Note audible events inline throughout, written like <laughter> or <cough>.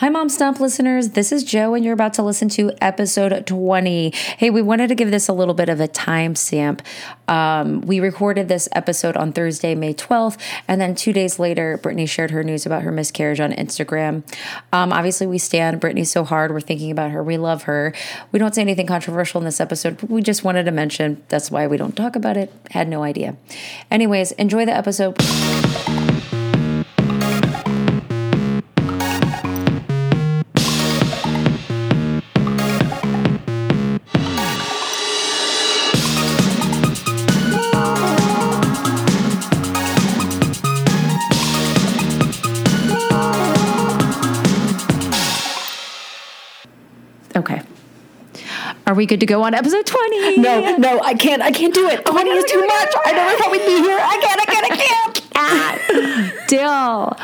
Hi, Mom Stomp listeners. This is Joe, and you're about to listen to episode 20. Hey, we wanted to give this a little bit of a timestamp. Um, we recorded this episode on Thursday, May 12th, and then two days later, Brittany shared her news about her miscarriage on Instagram. Um, obviously, we stand Brittany so hard. We're thinking about her. We love her. We don't say anything controversial in this episode, but we just wanted to mention that's why we don't talk about it. Had no idea. Anyways, enjoy the episode. We good to go on episode 20? No, no, I can't. I can't do it. Oh twenty is oh too much. I never thought we'd be here. I can't. I can't. I can't. Dill.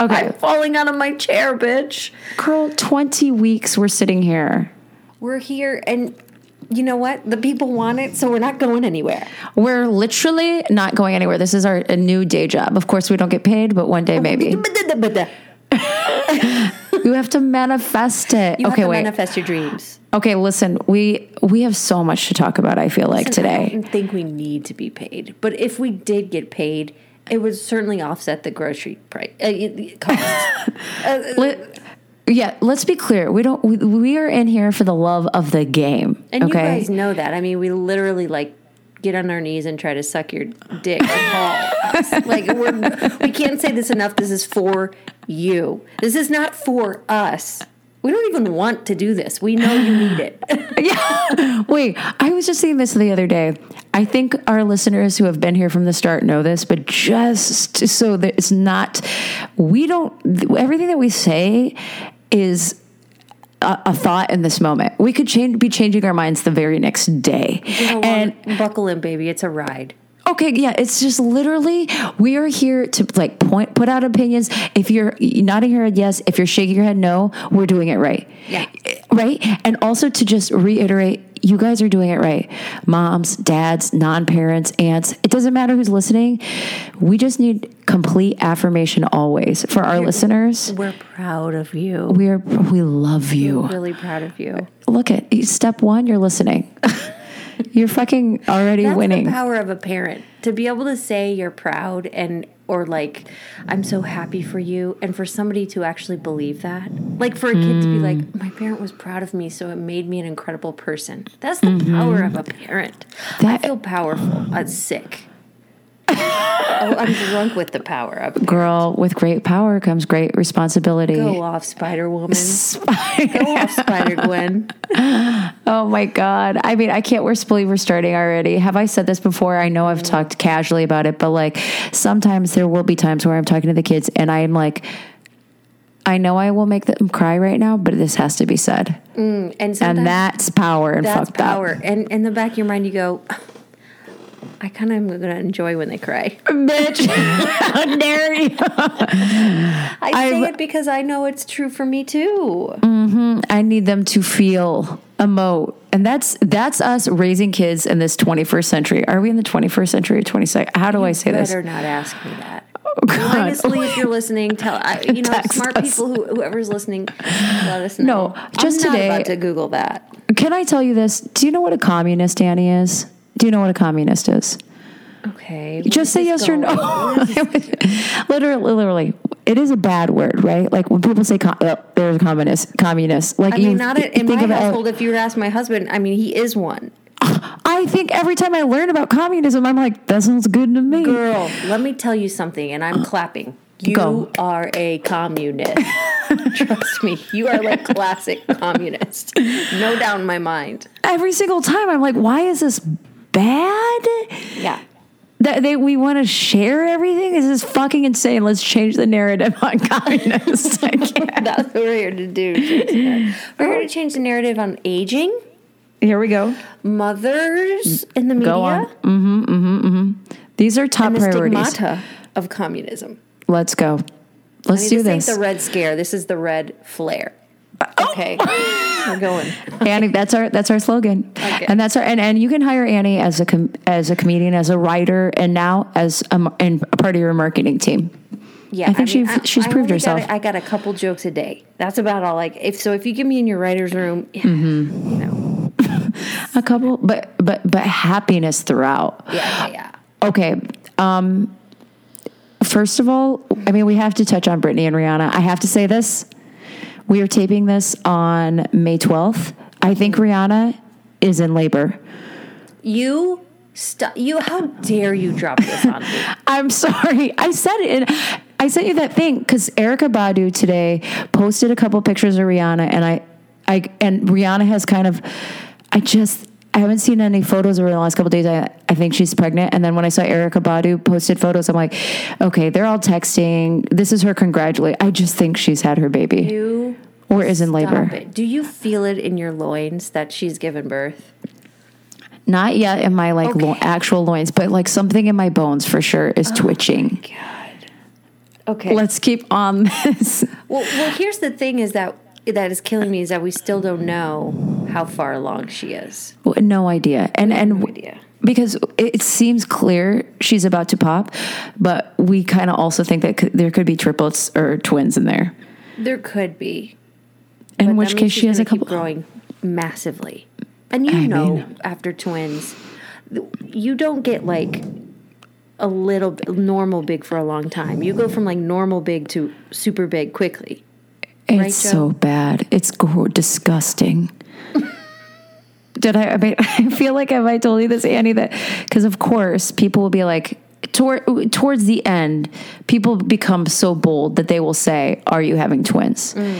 Okay. I'm falling out of my chair, bitch. Girl, 20 weeks we're sitting here. We're here, and you know what? The people want it, so we're not going anywhere. We're literally not going anywhere. This is our a new day job. Of course, we don't get paid, but one day <laughs> maybe. <laughs> you have to manifest it. You okay, have to wait. manifest your dreams. Okay, listen. We we have so much to talk about. I feel like I today. I don't think we need to be paid, but if we did get paid, it would certainly offset the grocery price uh, cost. <laughs> Uh, Let- yeah, let's be clear. We don't. We, we are in here for the love of the game. and you okay. guys know that. I mean, we literally like get on our knees and try to suck your dick. <laughs> Like we're we can't say this enough. This is for you. This is not for us. We don't even want to do this. We know you need it. <laughs> yeah. Wait, I was just saying this the other day. I think our listeners who have been here from the start know this, but just so that it's not, we don't, everything that we say is a, a thought in this moment. We could change, be changing our minds the very next day. and buckle in, baby. It's a ride. Okay, yeah, it's just literally we are here to like point put out opinions. If you're nodding your head yes, if you're shaking your head no, we're doing it right. Yeah. Right? And also to just reiterate, you guys are doing it right. Moms, dads, non-parents, aunts, it doesn't matter who's listening. We just need complete affirmation always for our listeners. We're proud of you. We're we love you. really proud of you. Look at step 1, you're listening. <laughs> you're fucking already That's winning. the power of a parent to be able to say you're proud and or like I'm so happy for you and for somebody to actually believe that. Like for a kid to be mm. like my parent was proud of me so it made me an incredible person. That's the power mm-hmm. of a parent. I That- feel powerful. I'm sick. Oh, I'm drunk with the power parent. Girl, with great power comes great responsibility. Go off, Spider Woman. Go off, Spider Gwen. <laughs> Oh my God. I mean, I can't believe we're starting already. Have I said this before? I know I've talked casually about it, but like sometimes there will be times where I'm talking to the kids and I'm like, I know I will make them cry right now, but this has to be said. Mm, and And that's power and that's fucked power. up. And in the back of your mind, you go, I kind of am going to enjoy when they cry. Bitch. <laughs> How dare you? I say I've- it because I know it's true for me too. Mm-hmm. I need them to feel, emote. And that's that's us raising kids in this 21st century. Are we in the 21st century or 22nd? How do I say this? Better not ask me that. Oh, God. Honestly, if you're listening, tell I, <laughs> you know Text smart us. people who whoever's listening, let us know. No, just I'm not today- about to Google that. Can I tell you this? Do you know what a communist, Annie, is? Do you know what a communist is? Okay, Just say yes or no. <laughs> literally, literally, it is a bad word, right? Like when people say com- uh, there's a communist, communist. Like I you mean, not in think my household. If you were to ask my husband, I mean, he is one. <sighs> I think every time I learn about communism, I'm like, that sounds good to me. Girl, let me tell you something, and I'm clapping. You Go. are a communist. <laughs> Trust me, you are like classic communist. No doubt in my mind. Every single time, I'm like, why is this bad? Yeah. That they we want to share everything. This is fucking insane. Let's change the narrative on <laughs> communists. I <laughs> can't. That's what we're here to do. change the narrative. We're here to change the narrative on aging, Here we go. mothers in the media, Go on. Mm-hmm, mm-hmm, mm-hmm. These are top and the priorities. stigmata of communism. Let's go. Let's do this, this. ain't the red scare. This is the red flare. Okay, we're going. Annie, that's our that's our slogan, and that's our and, and you can hire Annie as a com, as a comedian, as a writer, and now as a, and a part of your marketing team. Yeah, I think mean, she she's I proved only herself. Got, I got a couple jokes a day. That's about all. Like if so, if you give me in your writer's room, yeah, Mm-hmm. you know, <laughs> a couple, but but but happiness throughout. yeah, yeah, yeah. Okay. Um first of all, I mean we have to touch on Britney and Rihanna. I have to say this. We are taping this on May 12th. I think Rihanna is in labor. You You how dare you drop this on me? <laughs> I'm sorry. I said it. In, I sent you that thing because Erykah Badu today posted a couple pictures of Rihanna, and I, I, and Rihanna has kind of. I just I haven't seen any photos in the last couple days. I I think she's pregnant, and then when I saw Erykah Badu posted photos, I'm like, okay, they're all texting. This is her congratulate. I just think she's had her baby You or is in labor. it. Do you feel it in your loins that she's given birth? Not yet in my like lo- actual loins, but like something in my bones for sure is oh twitching. God. Okay. Let's keep on this. well, well, here's the thing: is that that is killing me is that we still don't know how far along she is. No idea. And and idea. because it seems clear she's about to pop, but we kind of also think that there could be triplets or twins in there. There could be. In But which case she has a couple. growing massively. And you I know, mean- after twins, you don't get like a little normal big for a long time. You go from like normal big to super big quickly. It's right, so bad. It's disgusting. <laughs> Did I? I mean, <laughs> I feel like have I told you this, Annie? That because of course people will be like. Toward, towards the end, people become so bold that they will say, "Are you having twins?" Mm.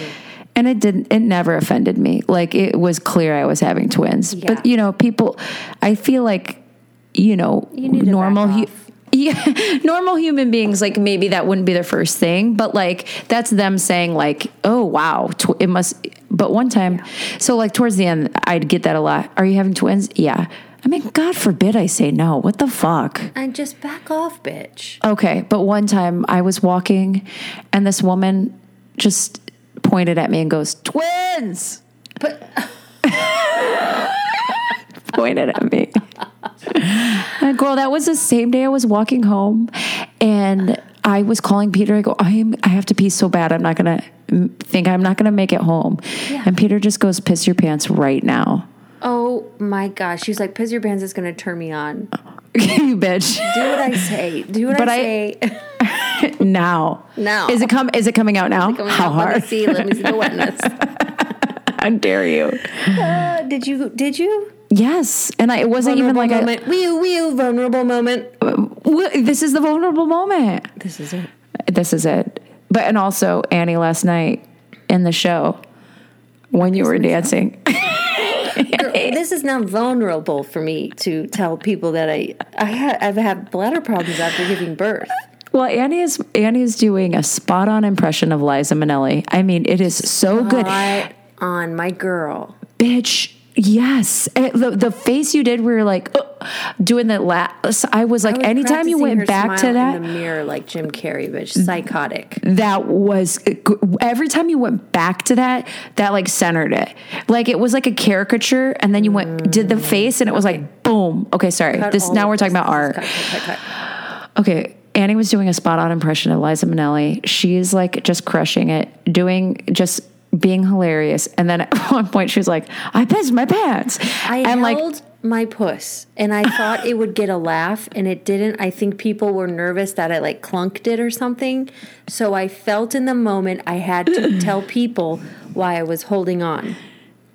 And it didn't. It never offended me. Like it was clear I was having twins. Yeah. But you know, people. I feel like, you know, You normal. Back hu- off. yeah, <laughs> normal human beings like maybe that wouldn't be their first thing, but like that's them saying like, "Oh wow, tw- it must." But one time, so like towards the end, I'd get that a lot. Are you having twins? Yeah. I mean, God forbid I say no. What the fuck? And just back off, bitch. Okay, but one time I was walking, and this woman just pointed at me and goes, "Twins." But <laughs> <laughs> pointed at me. And <laughs> girl, that was the same day I was walking home, and I was calling Peter. I go, I am. I have to pee so bad. I'm not gonna mm, think I'm not gonna make it home. Yeah. And Peter just goes, "Piss your pants right now, oh my gosh, she's like, "Piss your pants is gonna turn me on." <laughs> you bitch." Do what I say. Do what But I, I- say. <laughs> now, Now. is it come? Is it coming out now? Coming How out. Let hard? me see. Let me see the wetness. How dare you? Uh, did you? Did you? Yes, and I, it wasn't even Vulnerable like moment. Wee wee vulnerable moment. Uh, a. w- This is the vulnerable moment. This is it. this is it. But and also Annie last night in the show when you were dancing. <laughs> this is not vulnerable for me to tell people that I I ha- I've had bladder problems after giving birth. well, Annie is Annie is doing a spot on impression of Liza Minnelli. I mean, it is so good, on my girl. bitch. Yes, And the the face you did, where you're like "Ugh," doing the last. I was like, I was anytime you went back to that, in the mirror like Jim Carrey, bitch, psychotic. that was eh, every time you went back to that that like centered it. Like it was like a caricature and then you went did the mm, face and it was like boom. Okay sorry. Cut this now we're talking about art. Cut, cut. okay annie was doing a spot on impression of liza minnelli. She's like just crushing it doing just being hilarious and then at <laughs> one point she was like i pissed my pants I and like held my puss and I thought it would get a laugh and it didn't. I think people were nervous that I like clunked it or something. So I felt in the moment I had to <gasps> tell people why I was holding on.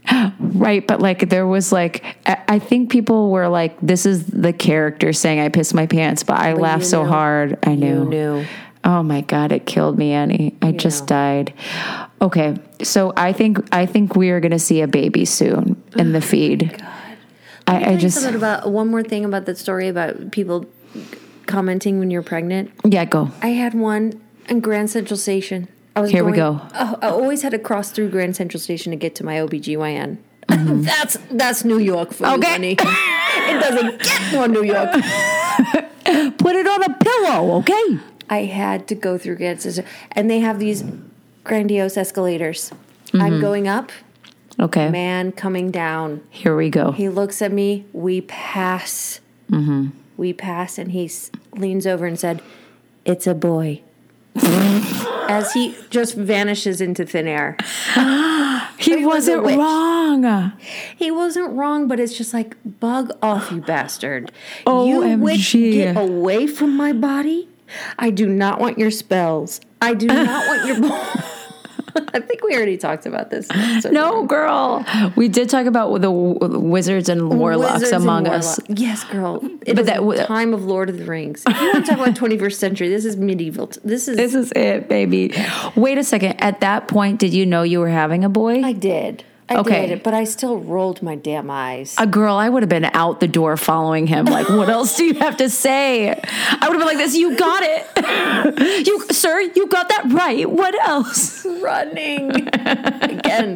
<gasps> Right, but like there was like I think people were like, "This is the character saying I pissed my pants," but I laughed you so hard. I knew. You knew. Oh my god, it killed me, Annie. I just know. died. Okay, so I think I think we are going to see a baby soon in the feed. I, I you just about one more thing about that story about people commenting when you're pregnant. yeah, go. I had one in Grand Central Station. I was Here we go. Oh, I always had to cross through Grand Central Station to get to my OBGYN. Mm-hmm. <laughs> that's that's New York for you, Okay. honey. it doesn't get more New York. <laughs> Put it on a pillow, okay? I had to go through Grand and they have these grandiose escalators. Mm-hmm. I'm going up, Okay. man coming down. Here we go. He looks at me. We pass. Mm-hmm. We pass, and he s- leans over and said, "It's a boy." <laughs> as he just vanishes into thin air. <gasps> He was a wasn't witch. wrong. He wasn't wrong, but it's just like, bug off, you bastard. OMG. You witch, get away from my body. I do not want your spells. I do not want your. <laughs> <laughs> I think we already talked about this. So No, girl. We did talk about the w- wizards and warlocks Wizards and among us. warlock- Yes, girl. It But that the w- uh, time of Lord of the Rings. If you want to talk about 21st century, this is medieval. t- This is. This is it, baby. Wait a second. At that point, did you know you were having a boy? I did. I Okay. did, but I still rolled my damn eyes. a girl, I would have been out the door following him. Like, what else do you have to say? I would have been like this. You got it, <laughs> you sir. You got that right. What else? running again.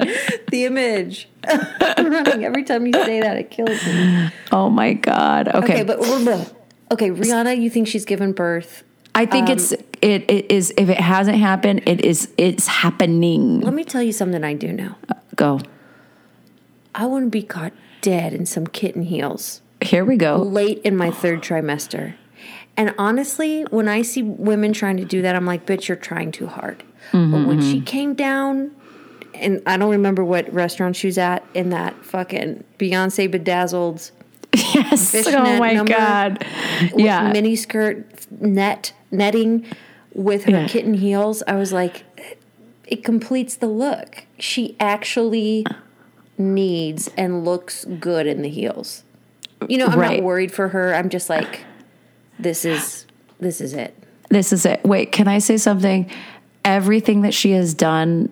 The image <laughs> running every time you say that, it kills me. Oh my god. Okay, Okay, but okay, Rihanna, you think she's given birth? I think it's um, it, it is. If it hasn't happened, it is. It's happening. Let me tell you something I do know. Go. I want to be caught dead in some kitten heels Here we go. late in my third trimester. And honestly, when I see women trying to do that, I'm like, bitch, you're trying too hard. Mm-hmm, but when she mm-hmm. came down, and I don't remember what restaurant she was at in that fucking Beyonce bedazzled <laughs> Yes. Oh my god. with Yeah. mini skirt net netting with her Yeah. kitten heels. I was like, it completes the look. She actually needs and looks good in the heels. You know, I'm Right. not worried for her. I'm just like, this is this is it. This is it. Wait, can I say something? Everything that she has done,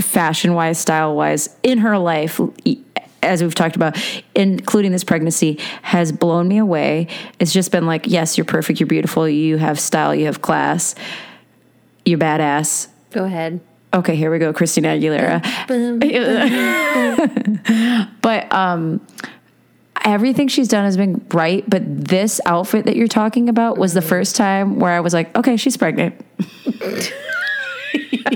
fashion wise, style wise, in her life, as we've talked about, including this pregnancy, has blown me away. It's just been like, yes, you're perfect, you're beautiful, you have style, you have class, you're badass. Go ahead. Okay, here we go, Christina Aguilera. <laughs> But um everything she's done has been right, but this outfit that you're talking about was the first time where I was like, okay, she's pregnant. <laughs>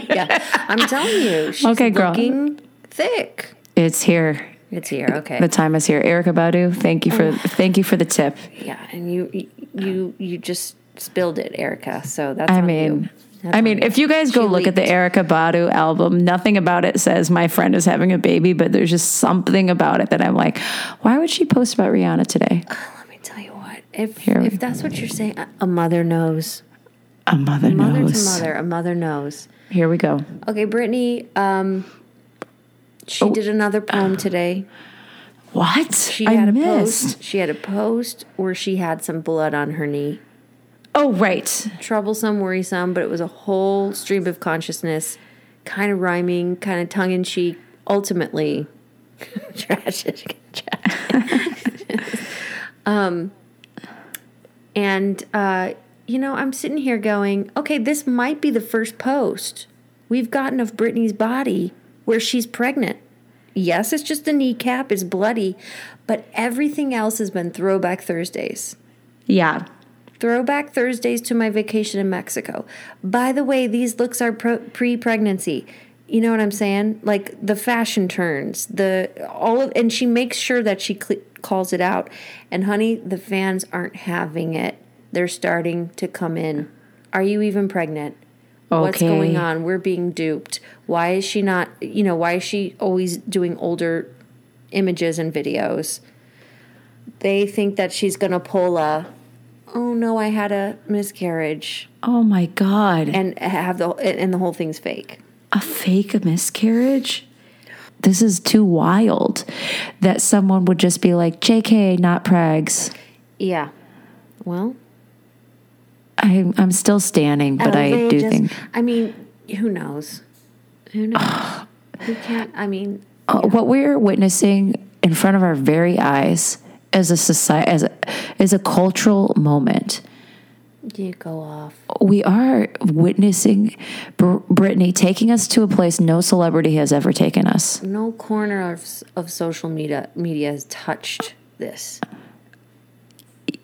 yeah, I'm telling you, she's Okay, girl. looking thick. It's here. It's here. Okay. The time is here. Erykah Badu, thank you for thank you for the tip. yeah, and you you you just spilled it, Erykah. So that's I mean, you. I mean, if you guys go She look at the. Erykah Badu album, nothing about it says my friend is having a baby, but there's just something about it that I'm like, why would she post about Rihanna today? Let me tell you what. If Here if that's what you're saying, a- a mother knows. A mother Mother knows. to mother, a mother knows. Here we go. Okay, Brittany. Um, she Oh. did another poem <sighs> today. What? She I had a missed. post. She had a post where she had some blood on her knee. Oh, right. Troublesome, worrisome, but it was a whole stream of consciousness, kind of rhyming, kind of tongue in cheek. Ultimately, <laughs> tragic. <laughs> um, and uh, you know, I'm sitting here going, okay, this might be the first post we've gotten of Brittany's body where she's pregnant. Yes, it's just a kneecap, it's bloody, but everything else has been throwback Thursdays. Yeah. Throwback Thursdays to my vacation in Mexico. By the way, these looks are pre-pregnancy. You know what I'm saying? Like the fashion turns, the all of, and she makes sure that she cl- calls it out. And honey, the fans aren't having it. They're starting to come in. Are you even pregnant? What's going on? We're being duped. Why is she not? You know, why is she always doing older images and videos? They think that she's gonna pull a, oh no, I had a miscarriage, Oh my God. and have the and the whole thing's fake. a fake miscarriage? This is too wild that someone would just be like, JK, not prags. Yeah. Well, I, I'm still standing, but I do just- think I mean, who knows? Who knows? <sighs> who can't? I mean, uh, what we're witnessing in front of our very eyes as a society, as a, as a cultural moment. you go off. We are witnessing Br- Brittany taking us to a place no celebrity has ever taken us. No corner of of social media media has touched this.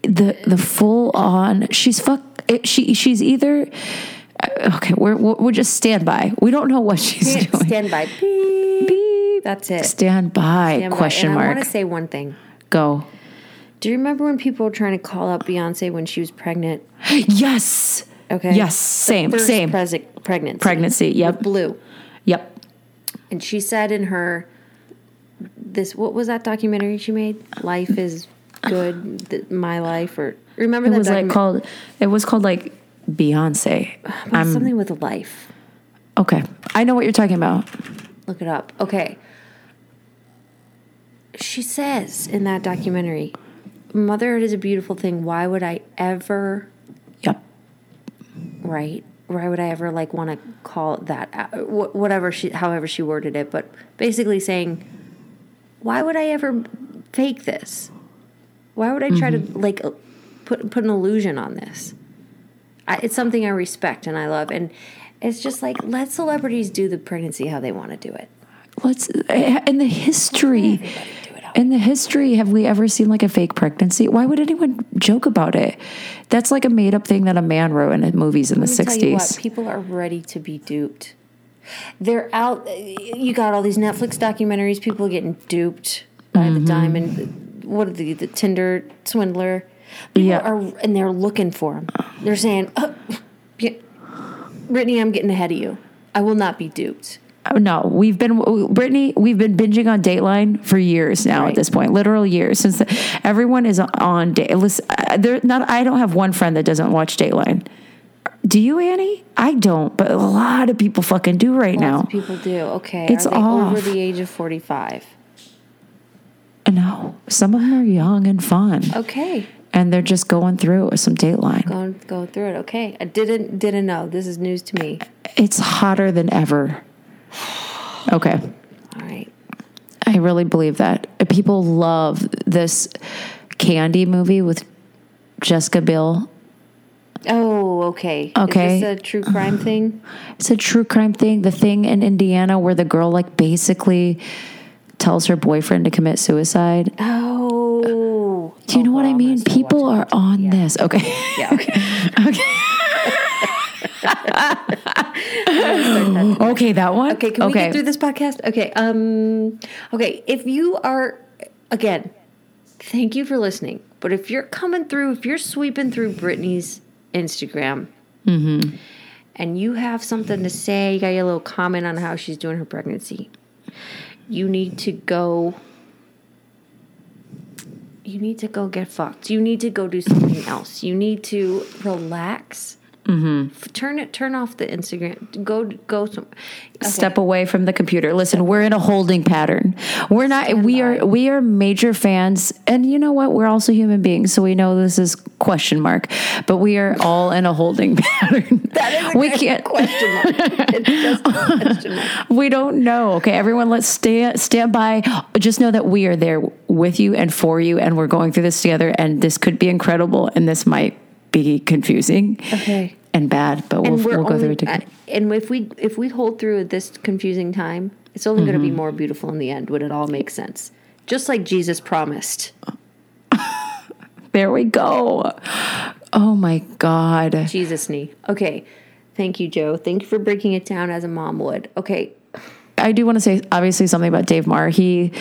the the full on she's fuck it, she she's either uh, okay we're we're just stand by we don't know what she's Can't doing stand by. Beep. Beep. That's it. stand by Stand by. question and I want to say one thing. go Do you remember when people were trying to call out Beyonce when she was pregnant? <gasps> yes Okay. Yes, same, same. pres- pregnancy. Pregnancy, yep. Blue. Yep. And she said in her this what was that documentary she made? Life is good, th- my life, or remember It that was like called. It was called like Beyonce. Something with life. Okay, I know what you're talking about. Look it up. Okay. She says in that documentary, motherhood is a beautiful thing. Why would I ever Yep. right? Why would I ever like want to call it that? Uh, wh- Whatever she, however she worded it, but basically saying, why would I ever fake this? Why would I try to like uh, put put an illusion on this? I, it's something I respect and I love, and it's just like let celebrities do the pregnancy how they want to do it. Let's in the history. In the history, have we ever seen like a fake pregnancy? Why would anyone joke about it? That's like a made up thing that a man wrote in movies in the Let me tell what, sixties. people are ready to be duped. They're out. You got all these Netflix documentaries. People are getting duped by Mm-hmm. the diamond. What are the the Tinder swindler? People Yeah. are, and they're looking for them. They're saying, oh, yeah, "Brittany, I'm getting ahead of you. I will not be duped." Oh, No, we've been Brittany. We've been binging on Dateline for years now. At this point, literal years since the, everyone is on. Day, listen, uh, there not. I don't have one friend that doesn't watch Dateline. Do you, Annie? I don't, but a lot of people fucking do right Lots now. of people do. Okay, It's they over the age of forty-five? No, some of them are young and fun, Okay, and they're just going through some Dateline. going going through it. Okay, I didn't didn't know. This is news to me. It's hotter than ever. Okay. All right. I really believe that. People love this Candy movie with Jessica Biel. Oh, okay. Okay. Is this a true crime thing? It's a true crime thing. The thing in Indiana where the girl like basically tells her boyfriend to commit suicide. Oh. Do you know what I oh, mean? People are on this. Okay. Yeah, okay. <laughs> Okay, <laughs> <laughs> that one. Okay, can we get through this podcast? Okay. Um okay, if you are again, thank you for listening. But if you're coming through, if you're sweeping through Brittany's Instagram and you have something to say, you got your little comment on how she's doing her pregnancy, you need to go you need to go get fucked. You need to go do something else. You need to relax. Mm-hmm. Turn it. Turn off the Instagram. Go. Go. Some, okay. Step away from the computer. Listen, we're in a holding pattern. We're not. we are. We are major fans, and you know what? We're also human beings, so we know this is question mark. But we are all in a holding <laughs> pattern. <laughs> That is we can't. question mark. It's just <laughs> question mark. We don't know. Okay, everyone, let's stand stand by. Just know that we are there with you and for you, and we're going through this together. And this could be incredible, and this might be confusing Okay. and bad, but we'll, we'll go through it together. and if we if we hold through this confusing time, it's only going to be Mm-hmm. more beautiful in the end when it all makes sense. Just like Jesus promised. <laughs> There we go. Oh my God. Jesus knee. Okay. Thank you, Joe. Thank you for breaking it down as a mom would. Okay. I do want to say, obviously, something about Dave Marr. He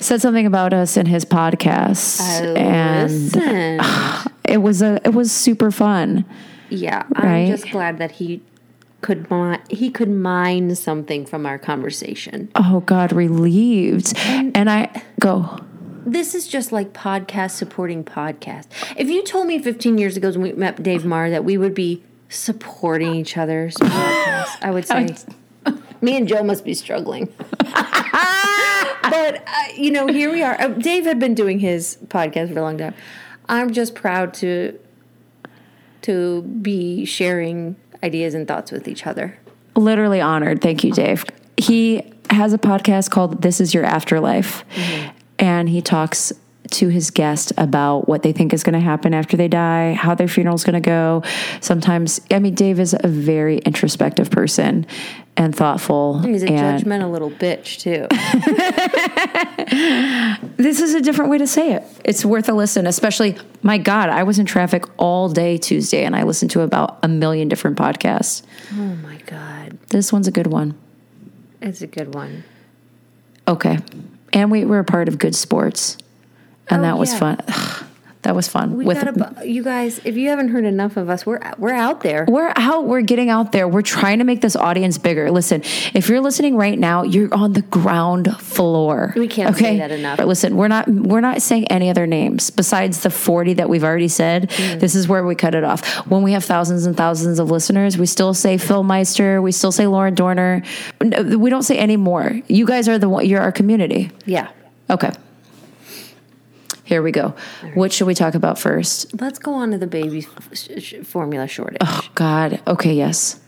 said something about us in his podcast, and Listen. <laughs> it was a it was super fun. Yeah, Right? I'm just glad that he could mi- he could mine something from our conversation. Oh God, relieved. And I go. This is just like podcast supporting podcast. If you told me 15 years ago when we met Dave Marr that we would be supporting each other's podcast, I would <laughs> say <laughs> me and Joe must be struggling. <laughs> but uh, you know, here we are. Uh, Dave had been doing his podcast for a long time. I'm just proud to to be sharing ideas and thoughts with each other. Literally honored. Thank you, Dave. He has a podcast called This Is Your Afterlife. Mm-hmm. And he talks to his guest about what they think is going to happen after they die, how their funeral is going to go. Sometimes, I mean, Dave is a very introspective person and thoughtful. He's a and judgmental little bitch too. <laughs> this is a different way to say it. It's worth a listen, especially, my God, I was in traffic all day Tuesday and I listened to about a million different podcasts. oh my god, This one's a good one. it's a good one. Okay. And we were a part of Good Sports. And Oh, that was yeah. fun. that was fun. We With gotta, you guys, if you haven't heard enough of us, we're we're out there. we're out, we're getting out there. We're trying to make this audience bigger. Listen, if you're listening right now, you're on the ground floor. We can't say that enough. But listen, we're not we're not saying any other names besides the 40 that we've already said. Mm. This is where we cut it off. When we have thousands and thousands of listeners, we still say Phil Meister, we still say Lauren Dorner. We don't say any more. You guys are the one you're our community. Yeah. Okay. Here we go. What should we talk about first? Let's go on to the baby f- formula shortage. Oh God. Okay, yes.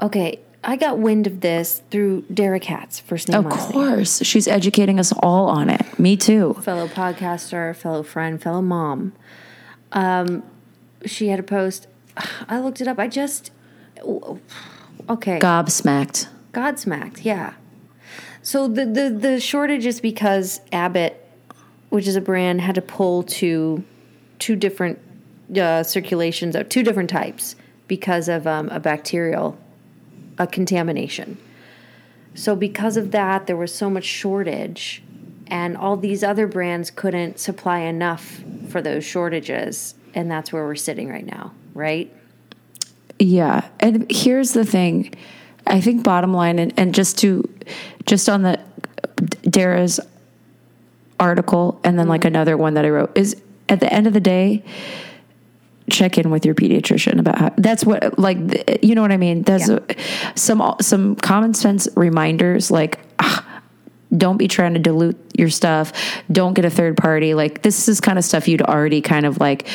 Okay, I got wind of this through Derek Hatz, first name, Of last name. course. She's educating us all on it. Me too. fellow podcaster, fellow friend, fellow mom. Um, she had a post. <sighs> I looked it up. I just okay. Gobsmacked. Godsmacked, yeah. So the, the the shortage is because Abbott, which is a brand, had to pull two two different uh, circulations of two different types because of um, a bacterial a contamination. So because of that, there was so much shortage, and all these other brands couldn't supply enough for those shortages, and that's where we're sitting right now, right? Yeah. And here's the thing. I think bottom line and, and just to just on the Dara's article and then like another one that I wrote. Is at the end of the day check in with your pediatrician about how that's what like you know what I mean? There's Yeah. a, some some common sense reminders like ah, don't be trying to dilute your stuff. Don't get a third party. Like this is kind of stuff you'd already kind of like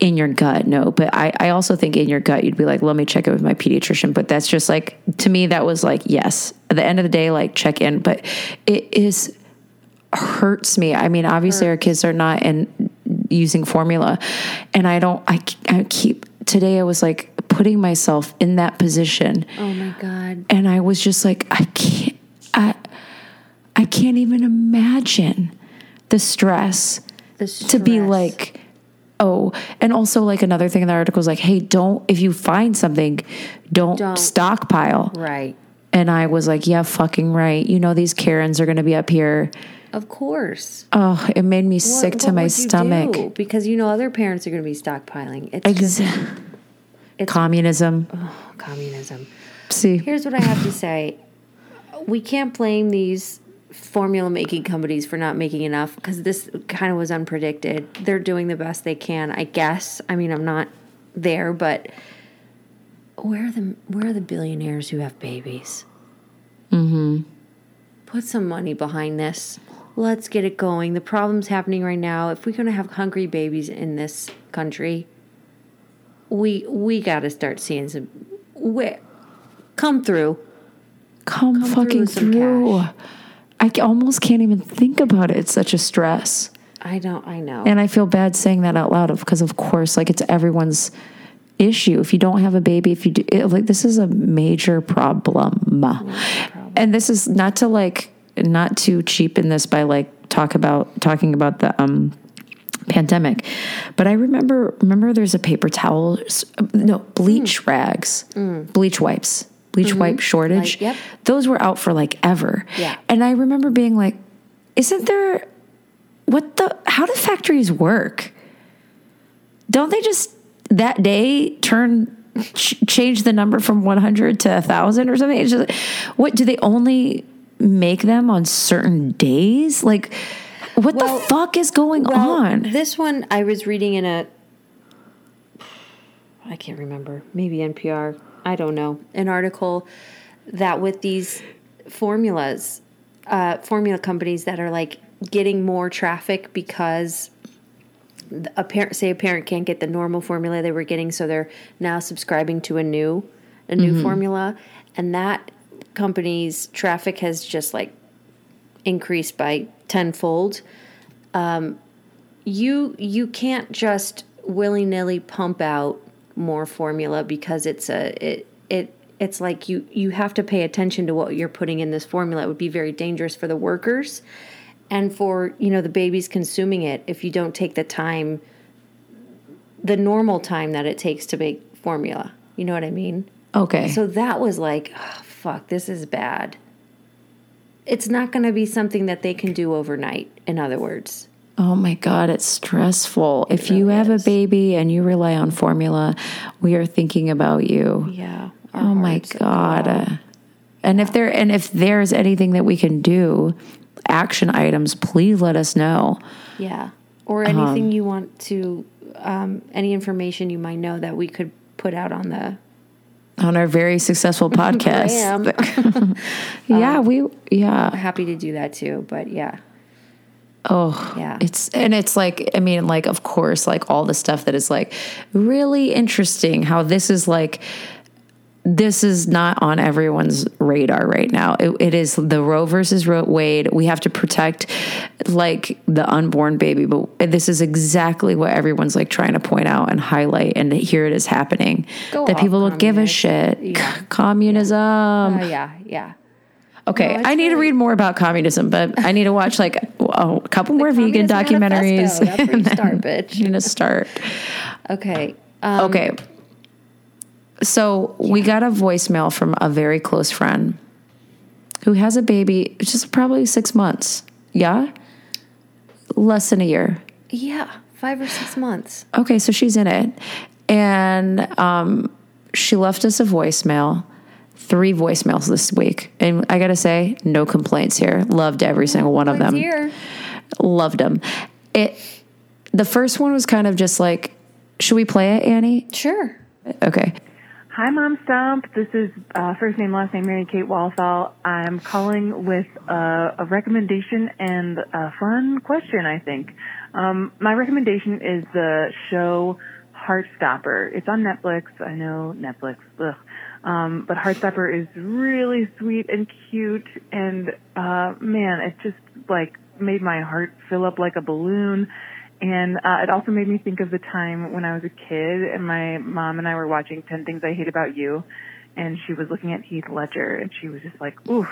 in your gut no but I, I also think in your gut you'd be like let me check it with my pediatrician. But that's just like to me that was like yes. At the end of the day like check in. But it is hurts me i mean obviously our mm. kids are not in using formula and i don't i, I keep today i was like putting myself in that position Oh my god. and I was just like, I can't, I, I can't even imagine the stress, The stress. to be like, oh, and also like another thing in the article is like, hey, don't if you find something, don't, Don't. stockpile. Right. And I was like, yeah, fucking right. You know these Karens are going to be up here. Of course. Oh, it made me sick to what my you stomach. do? because you know other parents are going to be stockpiling. It's Ex- just it's Communism. communism. See, Here's what I have to say: we can't blame these formula making companies for not making enough because this kind of was unpredicted. They're doing the best they can, I guess. I mean, I'm not there, but where are the where are the billionaires who have babies? Mm-hmm. Put some money behind this. Let's get it going. The problem's happening right now. If we're going to have hungry babies in this country, we we got to start seeing some. Where, come through. come, through fucking some through. I almost can't even think about it. It's such a stress. I don't. I know. And I feel bad saying that out loud because of course like it's everyone's issue. If you don't have a baby, if you do it, like this is a major problem. And this is not to like not to cheapen this by like talk about talking about the um pandemic. But I remember remember there's a paper towel no, bleach hmm. rags. Hmm. Bleach wipes. Bleach mm-hmm. wipe shortage. Like, yep. Those were out for like ever. Yeah. And I remember being like isn't there what the how do factories work don't they just that day turn ch- change the number from 100 to 1000 or something it's just what do they only make them on certain days like what Well- the fuck is going Well, on This one I was reading in a. I can't remember. Maybe NPR. I don't know. An article that with these formulas, uh, formula companies that are like getting more traffic because a parent, say a parent can't get the normal formula they were getting, so they're now subscribing to a new, a new mm-hmm. formula, and that company's traffic has just like increased by tenfold. Um, you you can't just willy nilly pump out more formula because it's a it it it's like you you have to pay attention to what you're putting in this formula. It would be very dangerous for the workers and for you know the babies consuming it if you don't take the time the normal time that it takes to make formula. You know what I mean? okay So that was like, oh, fuck, this is bad. It's not going to be something that they can do overnight, in other words. Oh my God, it's stressful. if you have is. a baby and you rely on formula, we are thinking about you. Yeah. Oh my God. And if there and if there's anything that we can do, action items, please let us know. Yeah. Or anything you want to, um, any information you might know that we could put out on the. On our very successful <laughs> podcast. <laughs> Yeah, we yeah. Happy to do that too. But yeah. Oh, Yeah. It's and it's like I mean, like of course, like all the stuff that is like really interesting. How this is like this is not on everyone's radar right now. It, it is the Roe versus Wade. We have to protect like the unborn baby, but this is exactly what everyone's like trying to point out and highlight. And here it is happening Go that people don't give a shit. Yeah. <laughs> Communism. Uh, yeah. Yeah. Okay, No, I need to read more about communism, but I need to watch like <laughs> a couple more vegan documentaries. Manifesto. That's where you <laughs> start, bitch. I'm gonna start. Okay. Um, Okay. So we got a voicemail from a very close friend who has a baby, just probably six months. Yeah, less than a year. Yeah. Five or six months. Okay, so she's in it, and um, she left us a voicemail. Three voicemails this week, and I gotta say, no complaints here. Loved every single one of them. here. loved them. It the first one was kind of just like, should we play it, Annie? Sure. Okay. Hi, Mom Stomp. This is uh, first name, last name, Mary Kate Walthall. I'm calling with uh, a recommendation and a fun question, I think. Um, my recommendation is the show Heartstopper. It's on Netflix. I know Netflix. Ugh. Um, but Heartstopper is really sweet and cute, and uh, man, it just like made my heart fill up like a balloon. And uh, it also made me think of the time when I was a kid and my mom and I were watching 10 Things I Hate About You. And she was looking at Heath Ledger and she was just like, ooh,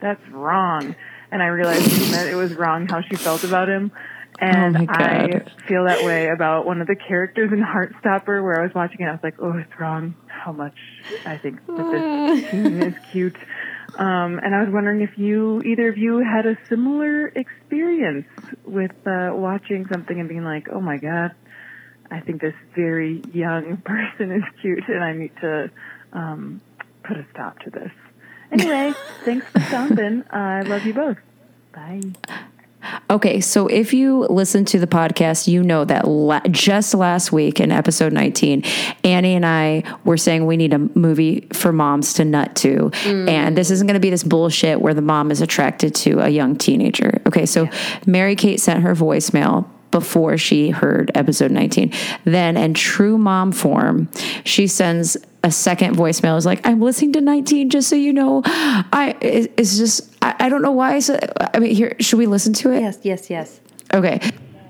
that's wrong. And I realized that it was wrong how she felt about him. And Oh I feel that way about one of the characters in Heartstopper where I was watching it. I was like, oh, it's wrong how much I think that this <laughs> teen is cute. Um, and I was wondering if you, either of you, had a similar experience with uh, watching something and being like, "Oh my god, I think this very young <laughs> person is cute, and I need to um, put a stop to this." Anyway, <laughs> thanks for stopping. I love you both. Bye. Okay, so if you listen to the podcast, you know that la- just last week in episode 19, Annie and I were saying we need a movie for moms to nut to. Mm. And this isn't going to be this bullshit where the mom is attracted to a young teenager. Okay, so Mary Kate sent her voicemail before she heard episode 19. Then, in true mom form, she sends a second voicemail. Is like, I'm listening to 19, just so you know. I it's just I, I don't know why. I said, I mean, here should we listen to it? Yes. Yes. Yes. Okay.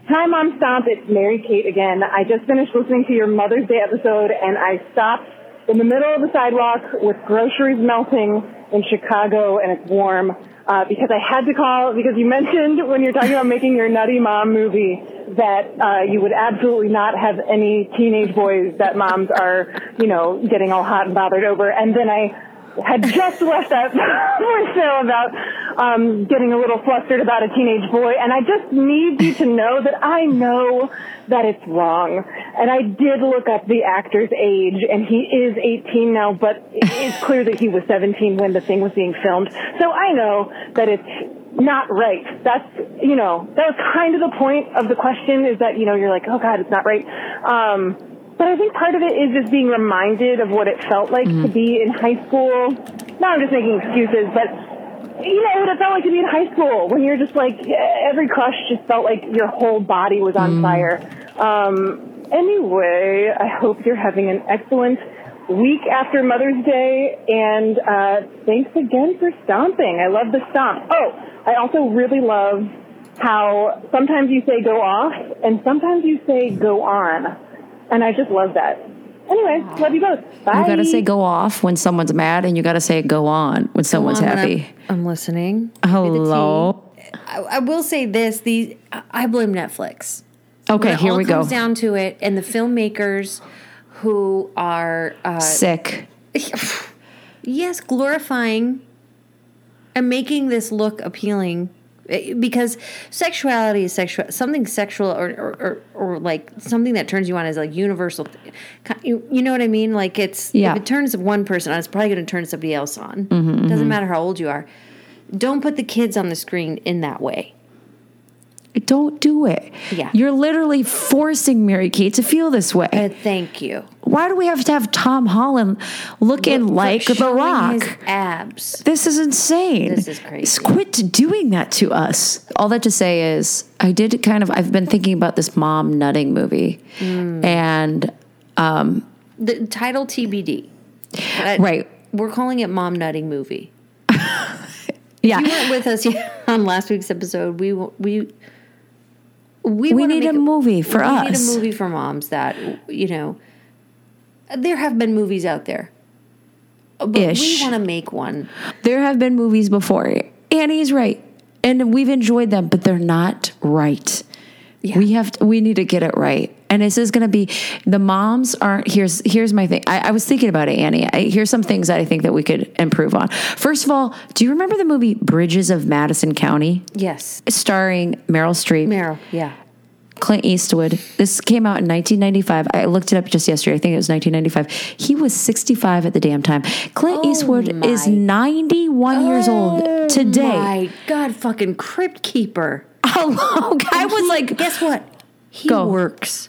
Hi, Mom Stomp. It's Mary Kate again. I just finished listening to your Mother's Day episode, and I stopped in the middle of the sidewalk with groceries melting in Chicago, and it's warm. Uh, because I had to call because you mentioned when you're talking about <laughs> making your nutty mom movie that uh, you would absolutely not have any teenage boys that moms are, you know, getting all hot and bothered over. And then I had just left that <laughs> voicemail about um, getting a little flustered about a teenage boy, and I just need you to know that I know that it's wrong. And I did look up the actor's age, and he is 18 now, but it's clear that he was 17 when the thing was being filmed. So I know that it's not right. That's, you know, that was kind of the point of the question is that, you know, you're like, oh God, it's not right. Um, but I think part of it is just being reminded of what it felt like to be in high school. Now I'm just making excuses, but you know what it felt like to be in high school when you're just like every crush just felt like your whole body was on fire. Um, anyway, I hope you're having an excellent week after Mother's Day, and uh, thanks again for stomping. I love the stomp. Oh, I also really love how sometimes you say go off and sometimes you say go on. And I just love that. Anyway, love you both. Bye. You got to say go off when someone's mad, and you got to say go on when someone's Well, I'm happy. I'm listening. Give me the Hello. I, I will say this: these I blame Netflix. Okay, When here we go. comes down to it, and the filmmakers who are uh, Sick. <sighs> yes glorifying and making this look appealing because sexuality is sexual something sexual or, or, or, or like something that turns you on is like universal you, you know what i mean like it's Yeah. if it turns one person on it's probably going to turn somebody else on Mm-hmm, doesn't matter how old you are don't put the kids on the screen in that way Don't do it. Yeah. You're literally forcing Mary Kate to feel this way. uh, thank you Why do we have to have Tom Holland looking For like The Rock? his abs This is insane. This is crazy. Just quit doing that to us. All that to say is, I did kind of, I've been thinking about this mom nutting movie. Mm. And, the title tbd Uh, right. we're calling it mom nutting movie <laughs> Yeah. you weren't with us <laughs> on last week's episode we we we, We need make a movie for we us. need a movie for moms that you know there have been movies out there but Ish. we want to make one There have been movies before. Annie's right. And we've enjoyed them, but they're not right. We have to, we need to get it right. And this is going to be the moms aren't here's here's my thing. I, I was thinking about it, Annie. I, here's some things that I think that we could improve on. First of all, do you remember the movie Bridges of Madison County, yes starring Meryl Streep, meryl yeah Clint Eastwood? This came out in 1995. I looked it up just yesterday. I think it was 1995. He was 65 at the damn time. Clint Oh Eastwood is my- 91 years oh old today. my god fucking crypt keeper <laughs> Hello, I was He- like, guess what he Go. works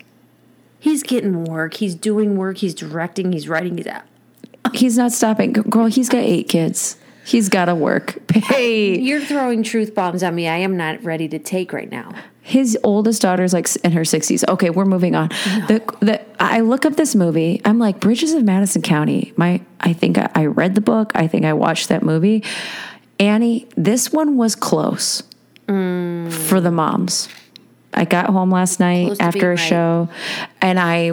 he's getting work he's doing work he's directing he's writing he's out he's not stopping. Girl, he's got eight kids. He's got to work. Hey, You're throwing truth bombs at me. I am not ready to take right now. his oldest daughter's like in her 60s. Okay, we're moving on. The, the, I look up this movie. I'm like, Bridges of Madison County. My, I think I, I read the book. I think I watched that movie. Annie, this one was close mm. for the moms. I got home last night Close after a right. show and I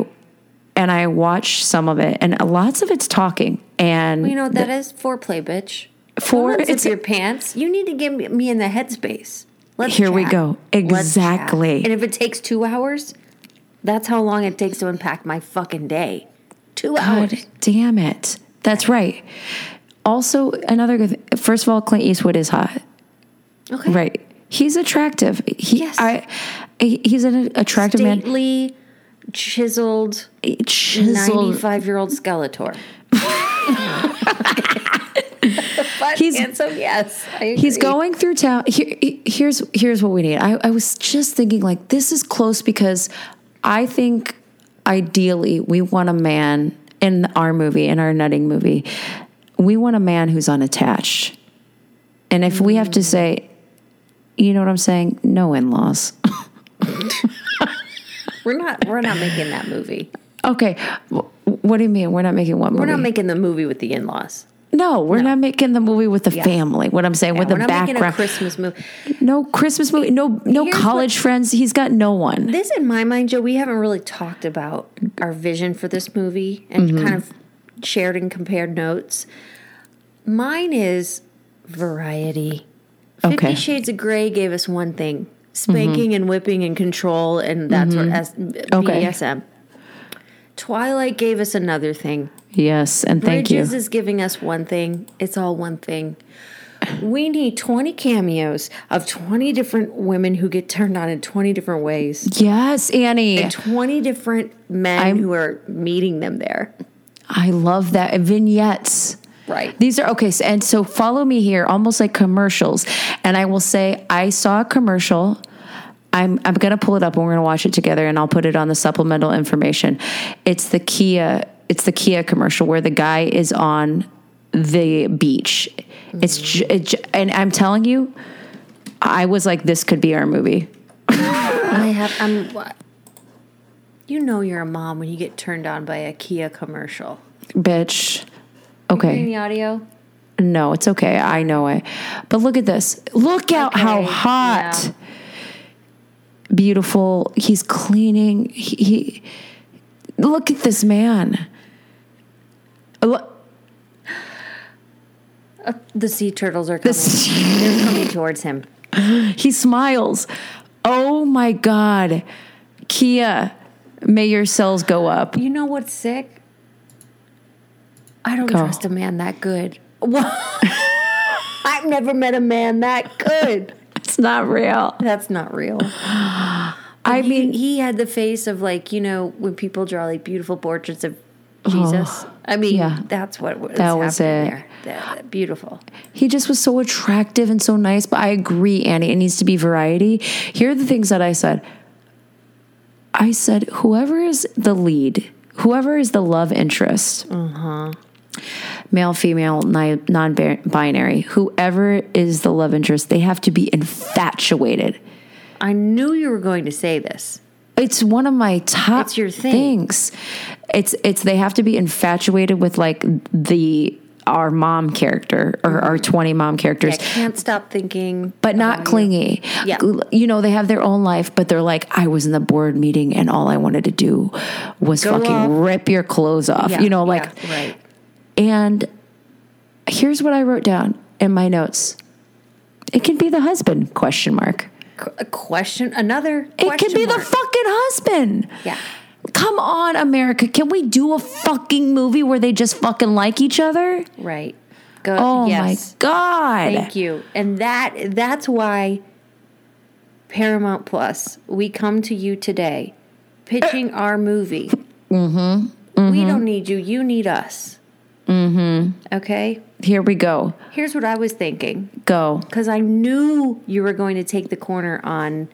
and I watched some of it and lots of it's talking and You know that is foreplay, bitch. For- it's- your pants. You need to get me- in the headspace. Let's Here we go. Exactly. And if it takes two hours, that's how long it takes to unpack my fucking day. Two hours. God damn it. That's right. Also, another good thing, first of all, Clint Eastwood is hot. Okay. Right. He's attractive. He, Yes. I, he's an attractive man. Stately, chiseled, Chiseled. ninety-five-year-old Skeletor. <laughs> <laughs> but He's- handsome, yes. He's going through town. Here, here's here's what we need. I, I was just thinking like this is close because I think ideally we want a man in our movie, in our nutting movie, we want a man who's unattached. And if we have to mm. say, you know what I'm saying, no in laws. <laughs> We're not. We're not making that movie. Okay, what do you mean? We're not making one movie? We're not making the movie with the in-laws. No, we're not making the movie with the Yeah. family. What I'm saying with we're the not making a background. Christmas movie. no Christmas movie. No, no Here's college friends. He's got no one. This, in my mind, Joe, we haven't really talked about our vision for this movie and Mm-hmm. kind of shared and compared notes. Mine is variety. Fifty Shades of Grey gave us one thing: spanking and whipping and control, and that's what S- Okay. BDSM. Twilight gave us another thing. Yes, and thank Bridges you. is giving us one thing. It's all one thing. We need 20 cameos of 20 different women who get turned on in 20 different ways. Yes, Annie. And 20 different men I'm- who are meeting them there. I love that vignettes. Right. These are okay. So, and so follow me here, almost like commercials. And I will say, I saw a commercial. I'm I'm gonna pull it up and we're gonna watch it together, and I'll put it on the supplemental information. It's the Kia. It's the Kia commercial where the guy is on the beach. It's j- it, j- and I'm telling you, I was like, this could be our movie. I have, I'm, what? You know you're a mom when you get turned on by a Kia commercial. Bitch. Okay. the audio? No, it's okay. I know it. But look at this. Look out how hot. yeah. Beautiful. He's cleaning. He, he Look at this man. Look, uh, The sea turtles are coming. this, They're coming towards him. <laughs> he smiles. Oh my god. Kia, may your cells go up. You know what's sick? I don't Go. trust a man that good. <laughs> I've never met a man that good. That's not real. That's not real. <gasps> I He- mean, he had the face of like you know when people draw like beautiful portraits of Jesus. Oh, I mean, yeah. that's what was That was it. there. That- beautiful. he just was so attractive and so nice. But I agree, Annie, it needs to be variety. Here are the things that I said. I said, whoever is the lead, whoever is the love interest, uh-huh. Male, female, non binary, whoever is the love interest, they have to be infatuated. I knew you were going to say this. It's one of my top It's your thing. things. It's it's they have to be infatuated with like the our mom character or mm-hmm. our 20 mom characters. I can't stop thinking, but not about you. clingy. Yeah. You know, they have their own life, but they're like, I was in the board meeting and all I wanted to do was Go fucking off. rip your clothes off. Yeah, you know, like, yeah, right. And here's what I wrote down in my notes. It can be the husband, question mark. A question, another. It can question be the fucking husband. Yeah. Come on, America. Can we do a fucking movie where they just fucking like each other? Right. Go. Oh yes. my God. Thank you. And that that's why Paramount Plus, we come to you today pitching our movie. Mm-hmm. We don't need you, you need us. Mm-hmm. Okay? Here we go. Here's what I was thinking. Go. Because I knew you were going to take the corner on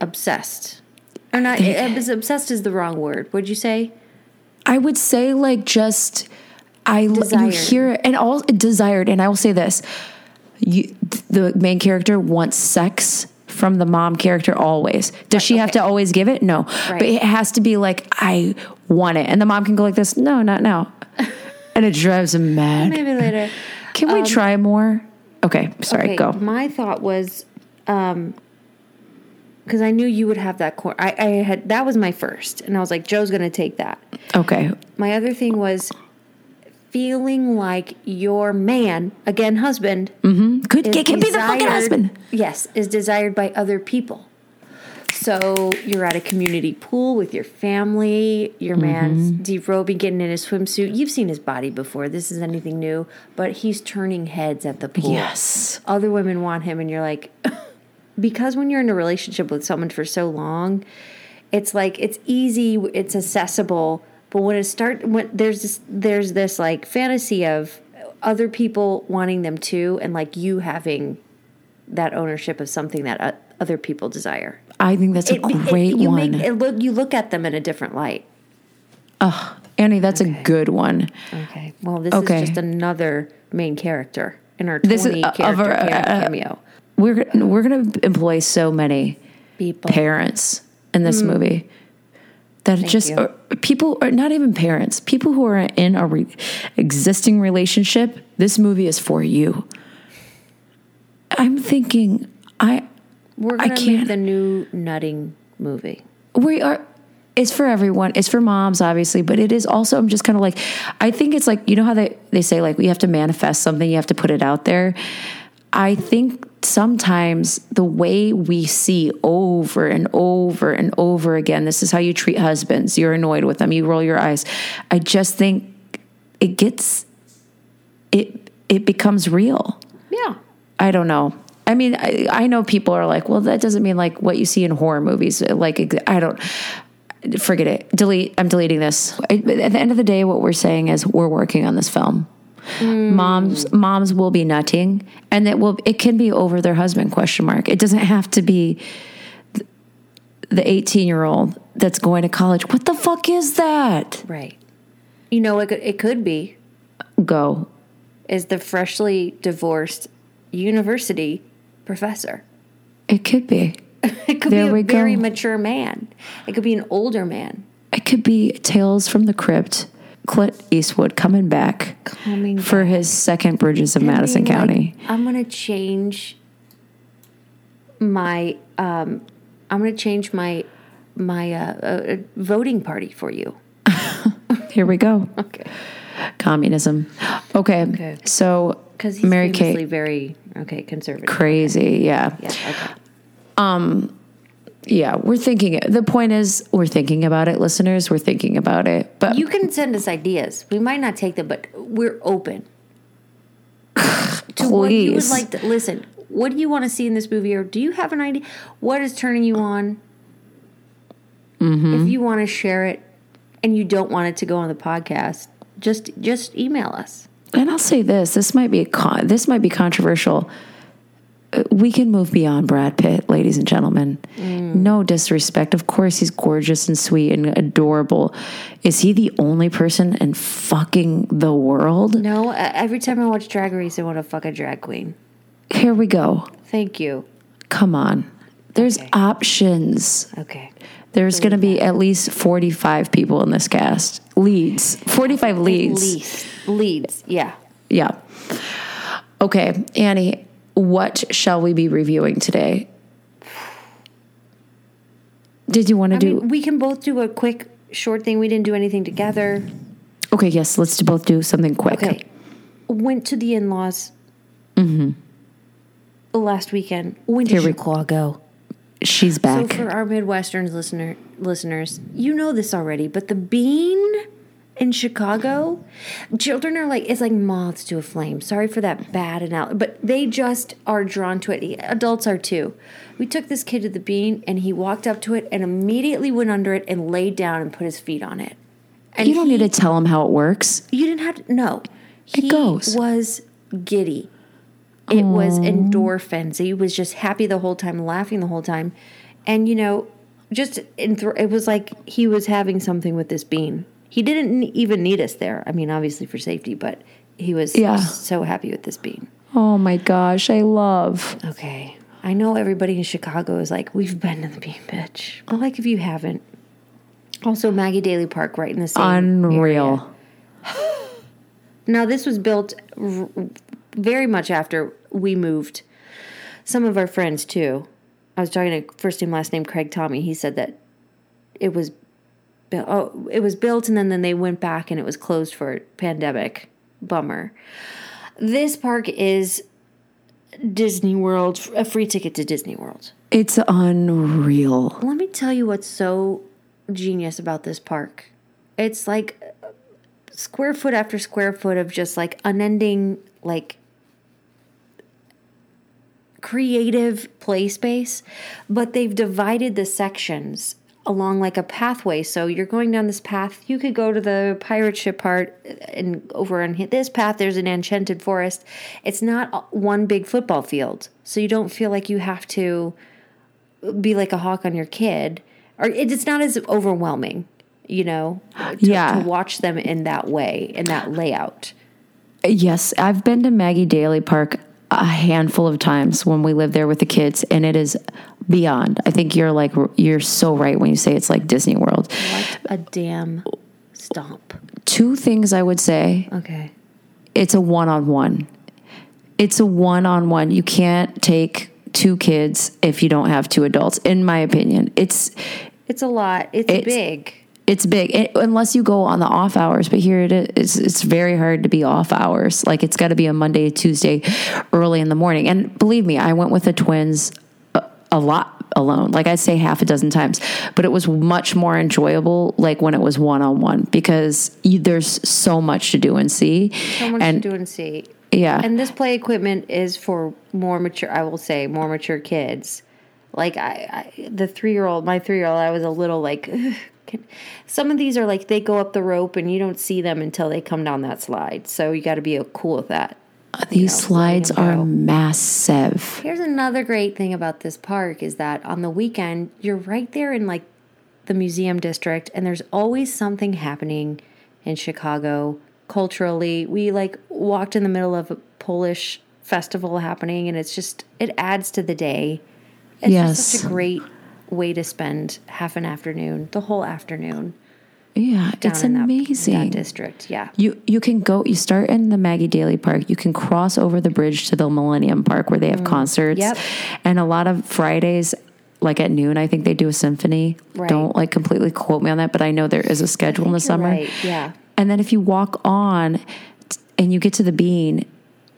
obsessed. Or not obsessed is the wrong word. What'd you say? I would say like just I you hear it and all desired and I will say this you the main character wants sex from the mom character always. Does she have to always give it? No. Right. But it has to be like I want it and the mom can go like this, "No, not now." And it drives him mad. Maybe later. Can we try more? Okay, sorry, Okay, go. My thought was, um, because I knew you would have that core. I, I had that was my first, and I was like, Joe's going to take that. Okay. My other thing was feeling like your man, again, husband, Could is it can be the fucking husband. Yes, is desired by other people. So you're at a community pool with your family. Your man's Mm-hmm. derobing, getting in his swimsuit. You've seen his body before. This is anything new, but he's turning heads at the pool. Yes. Other women want him, and you're like, <laughs> because when you're in a relationship with someone for so long, it's like it's easy, it's accessible. But when it start, when there's this, there's this like fantasy of other people wanting them too, and like you having that ownership of something that uh, other people desire. I think that's a It- it- great you one. Make, it look, you look at them in a different light. Oh, Annie, that's a good one. Okay. Well, this Okay. is just another main character in our This is 20 a- of character our- uh, cameo. We're we're going to employ so many People. parents in this movie that it just or people are not even parents people who are in a re- existing relationship this movie is for you i'm thinking i We're I gonna make the new nutting movie. we are it's for everyone. It's for moms obviously but it is also i'm just kind of like i think it's like you know how they, they say like we have to manifest something you have to put it out there? I think sometimes the way we see over and over and over again this is how you treat husbands. You're annoyed with them. You roll your eyes. I just think it gets it it becomes real. Yeah. I don't know. I mean, I, I know people are like, well, that doesn't mean like what you see in horror movies. Like, I don't forget it. Delete. I'm deleting this. At the end of the day, what we're saying is we're working on this film. Hmm. Moms, moms will be nutting, and it will. It can be over their husband? Question mark. It doesn't have to be the 18 year old that's going to college. What the fuck is that? Right. You know, it could, it could be Go. is the freshly divorced university professor. It could be. <laughs> It could There be a very go. mature man. It could be an older man It could be Tales from the Crypt. Clint Eastwood coming back coming for his second Bridges of Madison being like, County. I'm going to change my um I'm going to change my my uh, uh, voting party for you. <laughs> Here we go. <laughs> Okay. Communism. Okay. Okay. So Cuz he's Mary Kate very okay conservative. crazy. Yeah. Yeah, okay. Yeah, we're thinking the point is we're thinking about it, listeners, we're thinking about it. But You can send us ideas. We might not take them, but we're open to what you would like to listen. what do you want to see in this movie, or do you have an idea? What is turning you on? Mm-hmm. If you want to share it, and you don't want it to go on the podcast, just just email us. And I'll say this: this might be a con- this might be controversial. Uh, We can move beyond Brad Pitt, ladies and gentlemen. No disrespect. Of course, he's gorgeous and sweet and adorable. Is he the only person in fucking the world? No, every time I watch Drag Race, I want to fuck a drag queen. Here we go. Thank you. Come on. There's Okay. options. Okay. There's going to be at least 45 people in this cast. Leads. 45 leads. Leads. Leads. Yeah. Yeah. Okay, Annie, what shall we be reviewing today? Did you want to I do? mean, we can both do a quick, short thing. We didn't do anything together. okay, yes, let's both do something quick. Okay. Went to the in laws Mm hmm. last weekend. Went to Here we- Chicago. She's back. So for our Midwestern listener listeners, you know this already, but the bean in Chicago, children are like it's like moths to a flame. Sorry for that bad analogy, but they just are drawn to it. Adults are too. We took this kid to the bean, and he walked up to it and immediately went under it and laid down and put his feet on it. And you don't he- need to tell him how it works. You didn't have to. No, It he goes. was giddy. It was endorphins. He was just happy the whole time, laughing the whole time, and you know, just enthr- it was like he was having something with this bean. He didn't even need us there. I mean, obviously for safety, but he was Yeah. so happy with this bean. Oh my gosh, I love. Okay, I know everybody in Chicago is like, we've been to the bean, bitch. But like, if you haven't, also Maggie Daley Park, right in the same. Unreal. <sighs> Now, this was built r- very much after we moved. Some of our friends, too. I was talking to first name, last name Craig Tommy. He said that it was built. Oh, it was built, and then, then they went back and it was closed for pandemic. Bummer. This park is Disney World, a free ticket to Disney World. It's unreal. Let me tell you what's so genius about this park. It's like square foot after square foot of just like unending, like creative play space, but they've divided the sections along like a pathway. So you're going down this path. You could go to the pirate ship part and over on this path, there's an enchanted forest. It's not one big football field. So you don't feel like you have to be like a hawk on your kid or it's not as overwhelming you know to, Yeah. to watch them in that way in that layout Yes, I've been to Maggie Daley Park a handful of times when we lived there with the kids, and it is beyond. I think you're like you're so right when you say it's like Disney World. what a damn stomp Two things I would say: okay it's a one-on-one. It's a one-on-one. You can't take two kids if you don't have two adults. In my opinion, it's it's a lot it's, It's- big it's big. It, unless you go on the off hours but here it is it's very hard to be off hours. Like it's got to be a monday tuesday early in the morning. And believe me i went with the twins a, a lot alone. Like i'd say half a dozen times. But it was much more enjoyable like when it was one-on-one because you, there's so much to do and see. So much and to do and see. Yeah. And this play equipment is for more mature i will say more mature kids. Like i, I the three-year-old my three-year-old i was a little like "Ugh, <laughs> can, some of these are like they go up the rope and you don't see them until they come down that slide so you got to be cool with that these slides are massive Here's another great thing about this park is that on the weekend, you're right there in like the museum district, and there's always something happening in Chicago culturally. We like walked in the middle of a Polish festival happening, and it's just, it adds to the day. It's Yes. just such a great way to spend half an afternoon, the whole afternoon. yeah it's in that- amazing That district, yeah. You you can go. You start in the Maggie Daley Park. You can cross over the bridge to the Millennium Park where they have concerts. Mm. Yep. And a lot of Fridays, like at noon, I think they do a symphony. Right. Don't like completely quote me on that, but I know there is a schedule in the summer. right, yeah. And then if you walk on, and you get to the bean,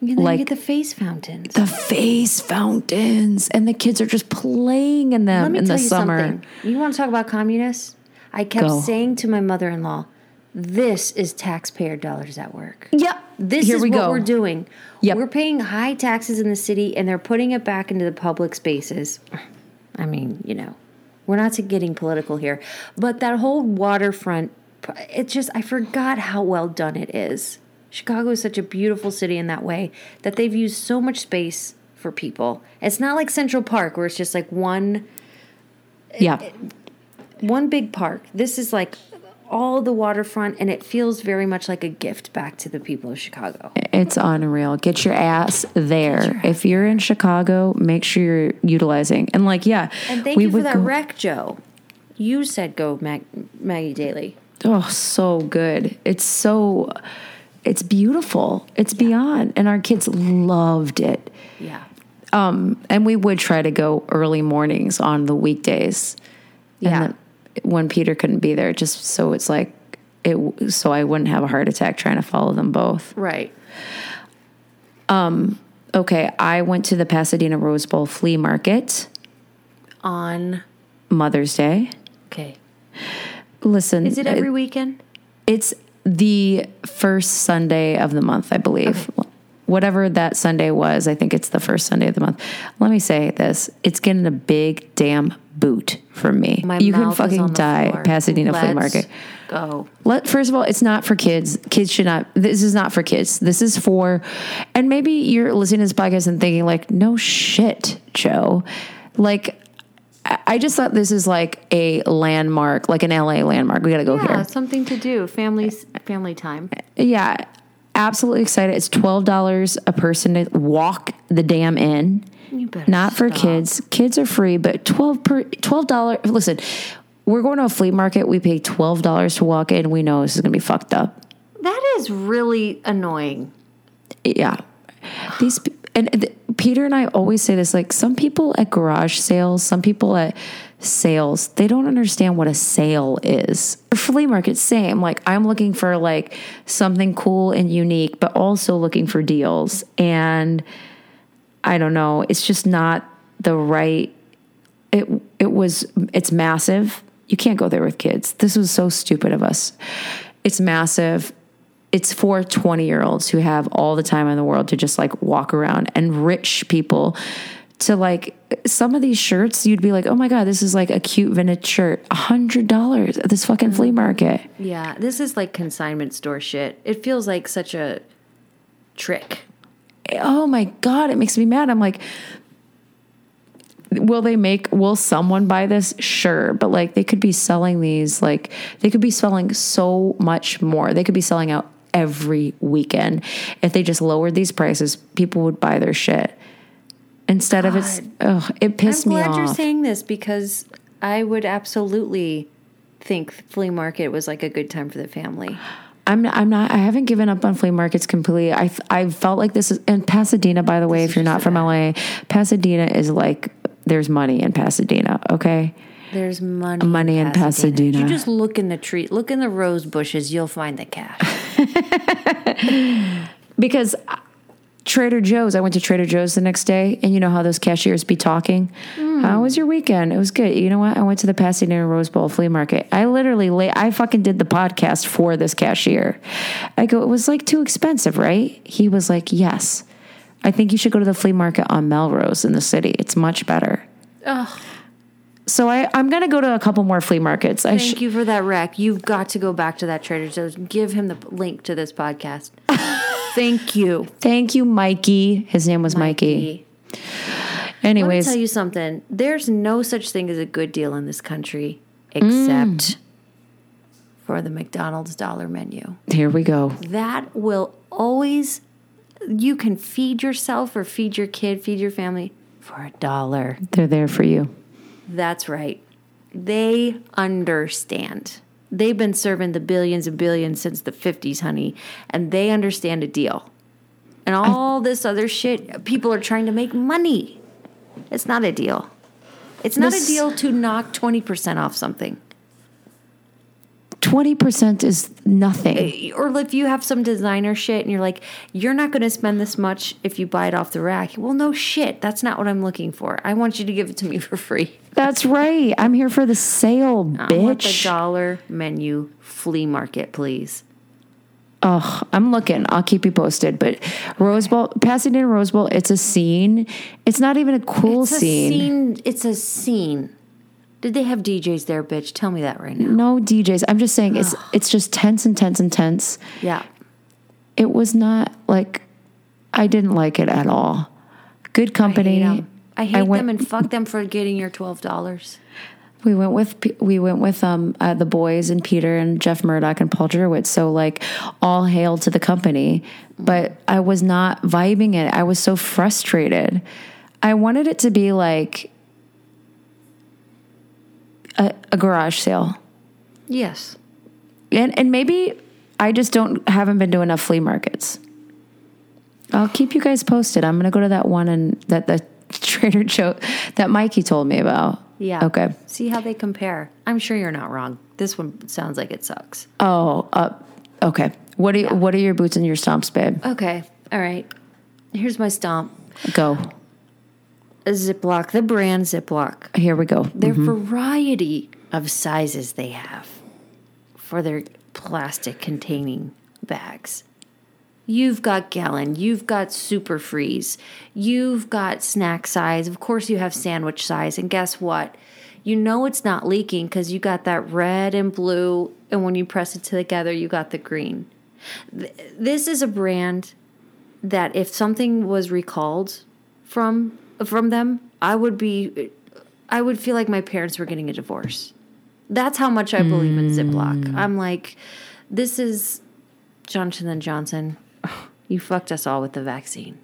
Like- you get the face fountains. the face fountains, and the kids are just playing in them Let me in tell the you summer. something. You want to talk about communists? I kept Go. saying to my mother-in-law, this is taxpayer dollars at work. Yep. This Here is we what go. we're doing. Yep. We're paying high taxes in the city and they're putting it back into the public spaces. I mean, you know, we're not getting political here, but that whole waterfront, it just, I forgot how well done it is. Chicago is such a beautiful city in that way that they've used so much space for people. It's not like Central Park where it's just like one Yeah. Eh, one big park. This is like all the waterfront and it feels very much like a gift back to the people of Chicago. It's unreal. Get your ass there. if you're in Chicago, make sure you're utilizing. And like, yeah, And thank we you for that go- rec, Joe. You said go, Mag- Maggie Daley. Oh, so good. It's so, it's beautiful. It's beyond. And our kids loved it. Yeah. Um, And we would try to go early mornings on the weekdays. Yeah. Then when Peter couldn't be there, just so it's like, it, so I wouldn't have a heart attack trying to follow them both. Right. Um, Okay, I went to the Pasadena Rose Bowl flea market On. Mother's Day. Okay. Listen, Is it every weekend? It's the first Sunday of the month, I believe. Whatever that Sunday was, I think it's the first Sunday of the month. Let me say this: it's getting a big damn boot from me. My you can fucking die, floor. Pasadena flea Let's market. Go. Let first of all, it's not for kids. Kids should not. This is not for kids. This is for, and maybe you're listening to this podcast and thinking like, no shit, Joe. Like, I just thought this is like a landmark, like an LA landmark. We got to go Yeah, here. something to do. Family family time. Yeah, absolutely excited. It's twelve dollars a person to walk the dam in. Not for stop. kids. Kids are free, but twelve per twelve dollars. Listen, we're going to a flea market. We pay twelve dollars to walk in. We know this is gonna be fucked up. That is really annoying. Yeah, these and th- Peter and I always say this. Like some people at garage sales, some people at sales, they don't understand what a sale is. Flea market, same. Like I'm looking for like something cool and unique, but also looking for deals. And I don't know, it's just not the right. It it was it's massive. You can't go there with kids. This was so stupid of us. It's massive it's for 20 year olds who have all the time in the world to just like walk around and rich people to like some of these shirts you'd be like oh my god this is like a cute vintage shirt a hundred dollars at this fucking flea mm-hmm. market. Yeah, this is like consignment store shit. It feels like such a trick. oh my god it makes me mad. I'm like will they make will someone buy this? Sure but like they could be selling these like they could be selling so much more. They could be selling out every weekend if they just lowered these prices people would buy their shit instead of it's ugh, it pissed me off. I'm glad you're saying this because I would absolutely think flea market was like a good time for the family. I'm I'm not I haven't given up on flea markets completely. I I felt like this is in Pasadena by the way if you're not from LA, Pasadena is like there's money in Pasadena, okay? There's money. Money in Pasadena. You just look in the tree, look in the rose bushes. You'll find the cash. <laughs> Because uh, Trader Joe's, I went to Trader Joe's the next day, and you know how those cashiers be talking. Hmm. How was your weekend? It was good. You know what? I went to the Pasadena Rose Bowl flea market. I literally lay. I fucking did the podcast for this cashier. I go, it was like too expensive, right? He was like, yes. I think you should go to the flea market on Melrose in the city. It's much better. So I, I'm gonna go to a couple more flea markets. I sh- Thank you for that rec. You've got to go back to that Trader Joe's. Give him the link to this podcast. <laughs> Thank you, thank you, Mikey. His name was Mikey. Let me Anyways, tell you something. There's no such thing as a good deal in this country mm. except for the McDonald's dollar menu. here we go. That will always you can feed yourself or feed your kid, feed your family for a dollar. They're there for you. That's right. They understand. They've been serving the billions and billions since the 50s, honey, and they understand a deal. And all this other shit, people are trying to make money. It's not a deal. It's not This- a deal to knock 20% off something. 20% is nothing. Eh, or if you have some designer shit and you're like, you're not going to spend this much if you buy it off the rack. Well, no shit. That's not what I'm looking for. I want you to give it to me for free. That's right. I'm here for the sale, I want the bitch. dollar menu flea market, please. Oh, I'm looking. I'll keep you posted. But Rose Bowl, Pasadena Rose Bowl, it's a scene. It's not even a cool It's a scene. scene. It's a scene. Did they have DJs there, bitch? Tell me that right now. No DJs. I'm just saying it's <sighs> it's just tense and tense and tense. Yeah. It was not like I didn't like it at all. Good I company. hate them. I hate went- them and fuck them for getting your twelve dollars. We went with we went with um uh, the boys and Peter and Jeff Murdoch and Paul Jurowitz. So like all hail to the company, but I was not vibing it. I was so frustrated. I wanted it to be like a, a garage sale, Yes. and and maybe I just don't haven't been to enough flea markets. I'll keep you guys posted. I'm gonna go to that one and that the <laughs> Trader Joe that Mikey told me about. Yeah. Okay. See how they compare. I'm sure you're not wrong. This one sounds like it sucks. Oh, uh, okay. What are you, what are your boots and your stomps, babe? Okay. All right. Here's my stomp. Go. Ziploc, the brand Ziploc. Here we go. Their mm-hmm. variety of sizes they have for their plastic containing bags. You've got gallon, you've got super freeze, you've got snack size, of course, you have sandwich size. And guess what? You know it's not leaking because you got that red and blue, and when you press it together, you got the green. Th- This is a brand that if something was recalled from from them, I would be I would feel like my parents were getting a divorce. That's how much I believe in Ziploc. Mm. I'm like, this is Johnson and Johnson. <sighs> You fucked us all with the vaccine.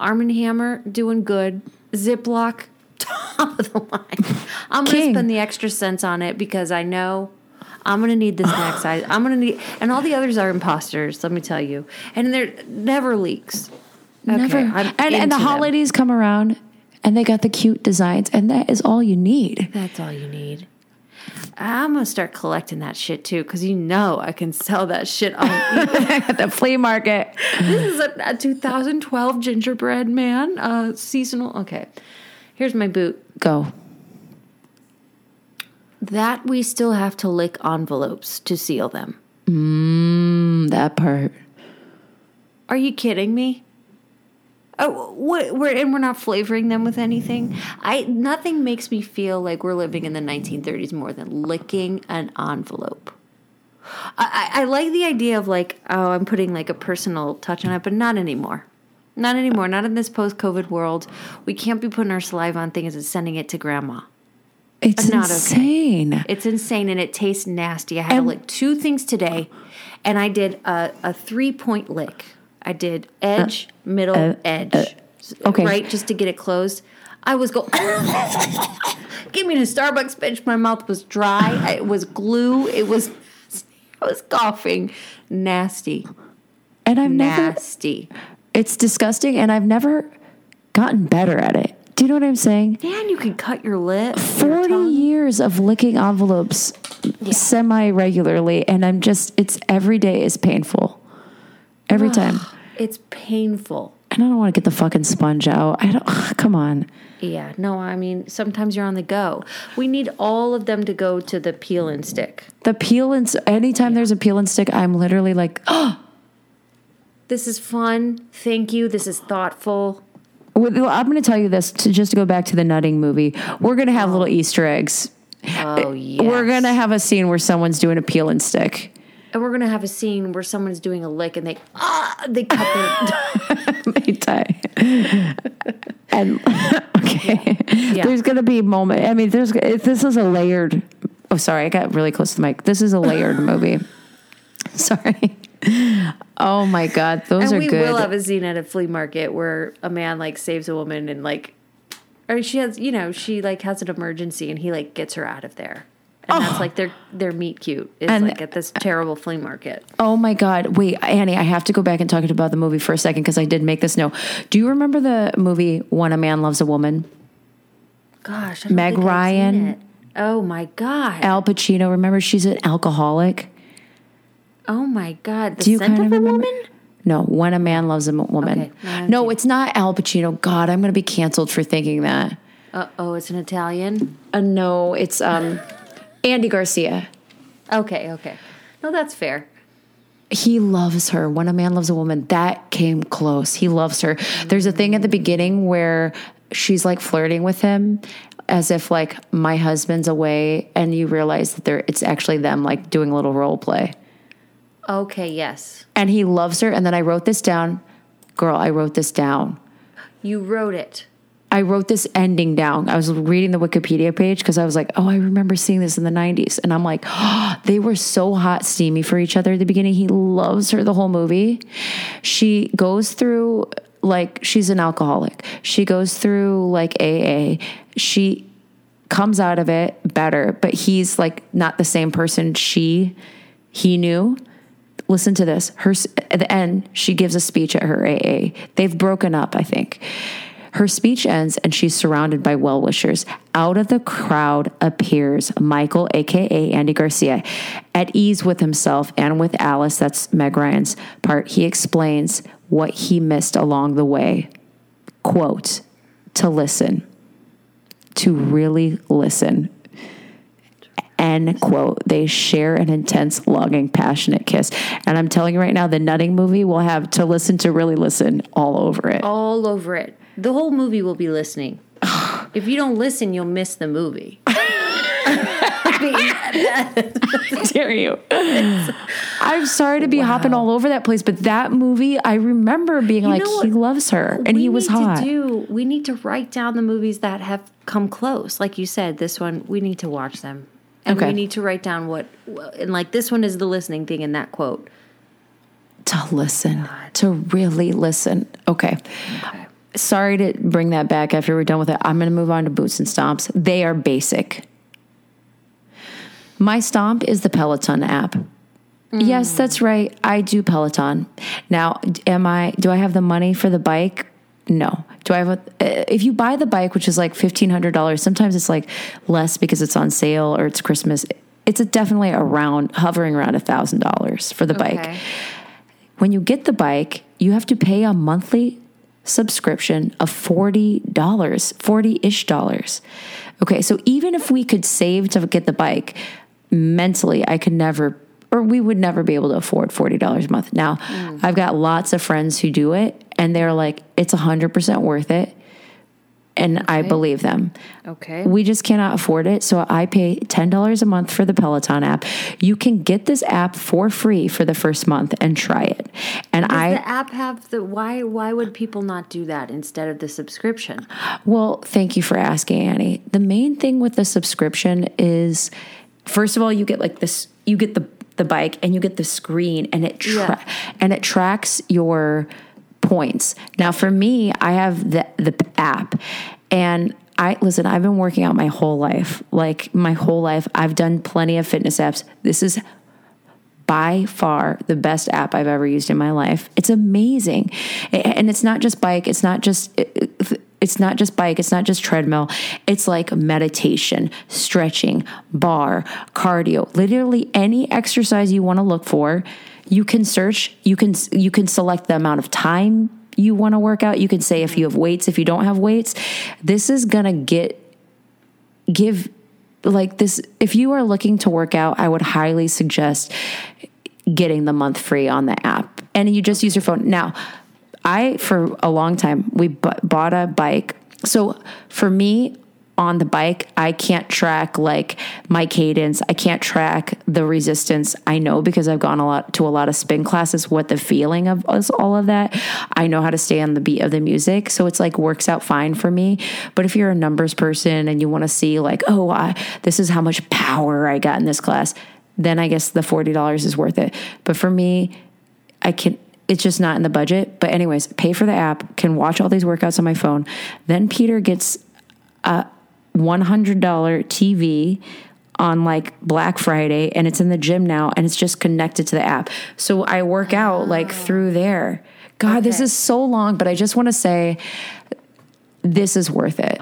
Arm and Hammer doing good. Ziploc <laughs> top of the line. I'm gonna spend the extra cents on it because I know I'm gonna need this next <sighs> size. I'm gonna need, and all the others are imposters. Let me tell you, and they're never leaks. Never. Okay, and, and the into them. holidays come around and they got the cute designs, and that is all you need. That's all you need. I'm gonna start collecting that shit too, because you know I can sell that shit on. <laughs> At the flea market. this is a, a 2012 gingerbread man, uh, seasonal. Okay, here's my boot. Go. That we still have to lick envelopes to seal them. Mm, that part. Are you kidding me? Oh, we're and we're not flavoring them with anything. I nothing makes me feel like we're living in the 1930s more than licking an envelope. I, I, I like the idea of like, oh, I'm putting like a personal touch on it, but not anymore. Not anymore. Not in this post-COVID world. We can't be putting our saliva on things and sending it to grandma. It's Not okay. insane. It's insane and it tastes nasty. I had to lick two things today, and I did a, a three point lick. I did edge, middle, uh, edge. okay. Right, just to get it closed. I was going. <laughs> Give me a Starbucks bench. My mouth was dry. It was glue. It was. I was coughing. Nasty. And I've never, Nasty. it's disgusting, and I've never gotten better at it. Do you know what I'm saying? Man, you can cut your lip. 40 tongue. years of licking envelopes semi regularly, and I'm just, it's every day is painful. Every time. It's painful. And I don't want to get the fucking sponge out. I don't, <sighs> come on. Yeah, no, I mean, sometimes you're on the go. We need all of them to go to the peel and stick. The peel and, anytime there's a peel and stick, I'm literally like, <gasps> oh, This is fun. Thank you. This is thoughtful. Well, I'm going to tell you this to just to go back to the nutting movie. We're going to have oh. little Easter eggs. Oh, yeah. We're going to have a scene where someone's doing a peel and stick. And we're going to have a scene where someone's doing a lick and they, ah, they cut their. <laughs> <laughs> May tie. and <laughs> okay, Yeah. there's going to be a moment. I mean, there's if this is a layered. Oh, sorry, I got really close to the mic. This is a layered movie. Sorry. Oh my god, those and are we good. will have a scene at a flea market where a man like saves a woman and like, or she has, you know, she like has an emergency and he like gets her out of there. And that's like their their meet cute is And- like at this terrible flea market. Oh my God. Wait, Annie, I have to go back and talk about the movie for a second because I did make this note. Do you remember the movie When a Man Loves a Woman? Gosh, I Meg think I've seen Ryan. Oh my god. Al Pacino. Remember, she's an alcoholic. oh my god. The Do you scent kind of of woman? No, when a man loves a woman. Okay, I'm no, it's not Al Pacino. God, I'm going to be canceled for thinking that. Uh oh, it's an Italian. Uh, no, it's um, Andy Garcia. Okay, okay. No, that's fair. He loves her. When a man loves a woman, that came close. He loves her. There's a thing at the beginning where she's like flirting with him as if like my husband's away and you realize that they're it's actually them like doing a little role play. Okay, yes. And he loves her and then I wrote this down. Girl, I wrote this down. You wrote it. I wrote this ending down. I was reading the Wikipedia page because I was like, oh, I remember seeing this in the 90s. And I'm like, oh, they were so hot, steamy for each other at the beginning. He loves her the whole movie. She goes through, like, she's an alcoholic. She goes through, like, AA. She comes out of it better, but he's, like, not the same person she, he knew. Listen to this. Her at the end, she gives a speech at her AA. They've broken up, I think. Her speech ends and she's surrounded by well wishers. Out of the crowd appears Michael, aka Andy Garcia. At ease with himself and with Alice, that's Meg Ryan's part, he explains what he missed along the way. Quote, to listen, to really listen. End quote. They share an intense, longing, passionate kiss. And I'm telling you right now, the nutting movie will have to listen to really listen all over it. All over it. The whole movie will be listening. if you don't listen, you'll miss the movie. <laughs> dare you? I'm sorry to be hopping all over that place, but that movie, I remember being like, he loves her, and he was need hot. To do, we need to write down the movies that have come close. Like you said, this one, we need to watch them. And Okay. we need to write down what, and like this one is the listening thing in that quote. to listen, to really listen. Okay. Sorry to bring that back after we're done with it. I'm going to move on to boots and stomps. They are basic. My stomp is the Peloton app. Yes, that's right. I do Peloton. Now, am I do I have the money for the bike? No. Do I have a uh, if you buy the bike which is like $1500, sometimes it's like less because it's on sale or it's Christmas. It's a definitely around hovering around $1000 for the bike when you get the bike, you have to pay a monthly subscription of $40, 40 ish dollars. Okay, so even if we could save to get the bike, mentally, I could never, or we would never be able to afford $40 a month. Now, mm. I've got lots of friends who do it, and they're like, it's 100% worth it. And I believe them. Okay. We just cannot afford it. So I pay $10 a month for the Peloton app. You can get this app for free for the first month and try it. And Does I, the app have the why? Why would people not do that instead of the subscription? well, thank you for asking, Annie. The main thing with the subscription is, first of all, you get like this, you get the, the bike and you get the screen and it, tra- and it tracks your points. Now for me, I have the, the app and I listen, I've been working out my whole life. Like my whole life, I've done plenty of fitness apps. This is by far the best app I've ever used in my life. It's amazing. And it's not just bike, it's not just uh, uh, it's not just bike, it's not just treadmill. It's like meditation, stretching, bar, cardio, literally any exercise you want to look for. You can search, you can you can select the amount of time you want to work out. You can say if you have weights, if you don't have weights. This is going to get give like this if you are looking to work out i would highly suggest getting the month free on the app and you just use your phone now i for a long time we bought a bike so for me on the bike i can't track like my cadence. I can't track the resistance. I know because i've gone a lot to a lot of spin classes what the feeling of is all of that. I know how to stay on the beat of the music. So it's like works out fine for me. But if you're a numbers person and you want to see like oh I, this is how much power i got in this class then i guess the $40 is worth it. But for me i can it's just not in the budget. But anyways pay for the app can watch all these workouts on my phone. Then peter gets $100 TV on like Black Friday and it's in the gym now and it's just connected to the app. So I work out like through there. God, this is so long, but I just want to say this is worth it.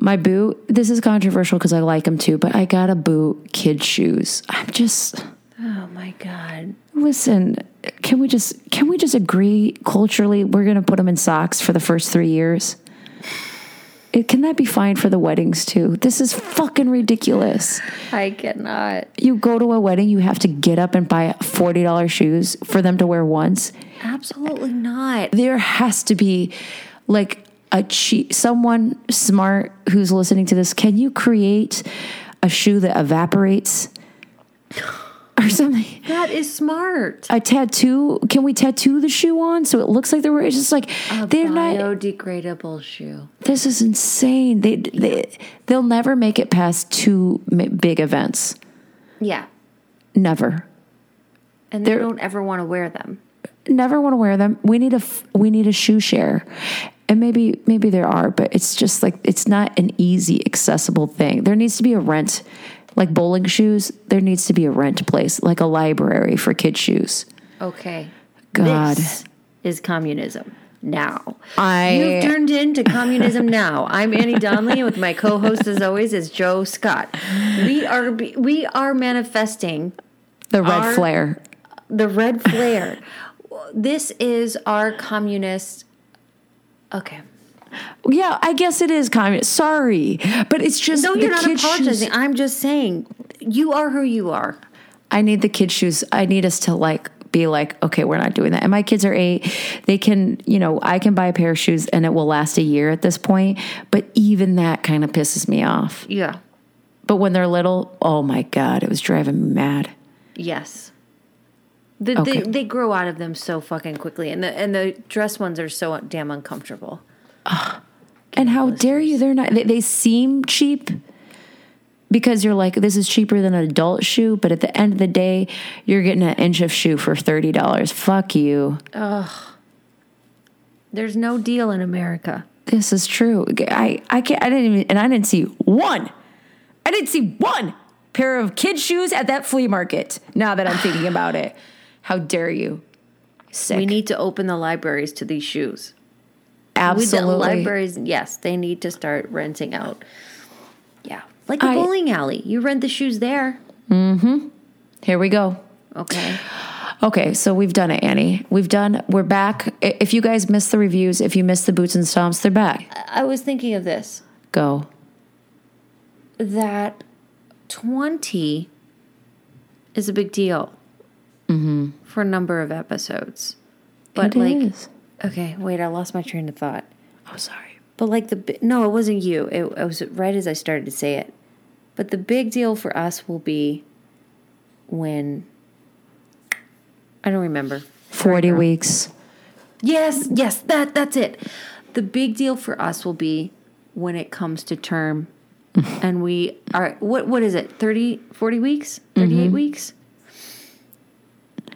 my boot. This is controversial because I like them too, but I got a boot kid shoes. I'm just Oh my god. listen. Can we just can we just agree culturally? We're gonna put them in socks for the first three years. Can that be fine for the weddings too? This is fucking ridiculous. I cannot. You go to a wedding, you have to get up and buy forty dollars shoes for them to wear once. Absolutely not. there has to be like a cheap someone smart who's listening to this can you create a shoe that evaporates <laughs> or something That is smart. a tattoo can we tattoo the shoe on so it looks like they're it's just like A they're not biodegradable shoe. this is insane they, they they'll never make it past two big events Yeah. never And they They're- don't ever want to wear them. never want to wear them. We need a we need a shoe share, and maybe maybe there are, but it's just like it's not an easy accessible thing. There needs to be a rent, like bowling shoes. There needs to be a rent place, like a library for kid shoes. Okay. God. This is communism. Now. I- You've turned into communism now. I'm Annie Donnelly with my co-host as always is Joe Scott. We are we are manifesting The red Our- flare. the red flare. this is our communist Okay. Yeah, I guess it is communist. Sorry, but it's just No, you're not apologizing. shoes. I'm just saying you are who you are. I need the kid shoes. I need us to like be like, okay, we're not doing that. And my kids are eight. They can, you know, I can buy a pair of shoes and it will last a year at this point. But even that kind of pisses me off. Yeah. But when they're little, oh my God, it was driving me mad. Yes. The, Okay. they, they grow out of them so fucking quickly, and the and the dress ones are so damn uncomfortable. And how dare you? They're not, they, they seem cheap because you're like, this is cheaper than an adult shoe. But at the end of the day, you're getting an inch of shoe for $30. Fuck you. Ugh. There's no deal in America. This is true. I, I can't, I didn't even, and I didn't see one. I didn't see one pair of kid shoes at that flea market. Now that I'm thinking about it, how dare you? Sick. We need to open the libraries to these shoes. We, the absolutely. libraries, yes, they need to start renting out. Yeah, like a I- bowling alley. You rent the shoes there. Mm-hmm. Here we go. Okay. Okay, so we've done it, Annie. We've done. We're back. If you guys missed the reviews, if you missed the boots and stomps, they're back. I was thinking of this. Go. That twenty is a big deal mm-hmm. for a number of episodes, but It like, is. Okay, wait, I lost my train of thought. Oh, sorry. But like the bi- no, it wasn't you. It, it was right as I started to say it. But the big deal for us will be when I don't remember. Forty weeks. Yes, yes, that that's it. The big deal for us will be when it comes to term <laughs> and we are what what is it? 30 40 weeks? 38 mm-hmm. weeks?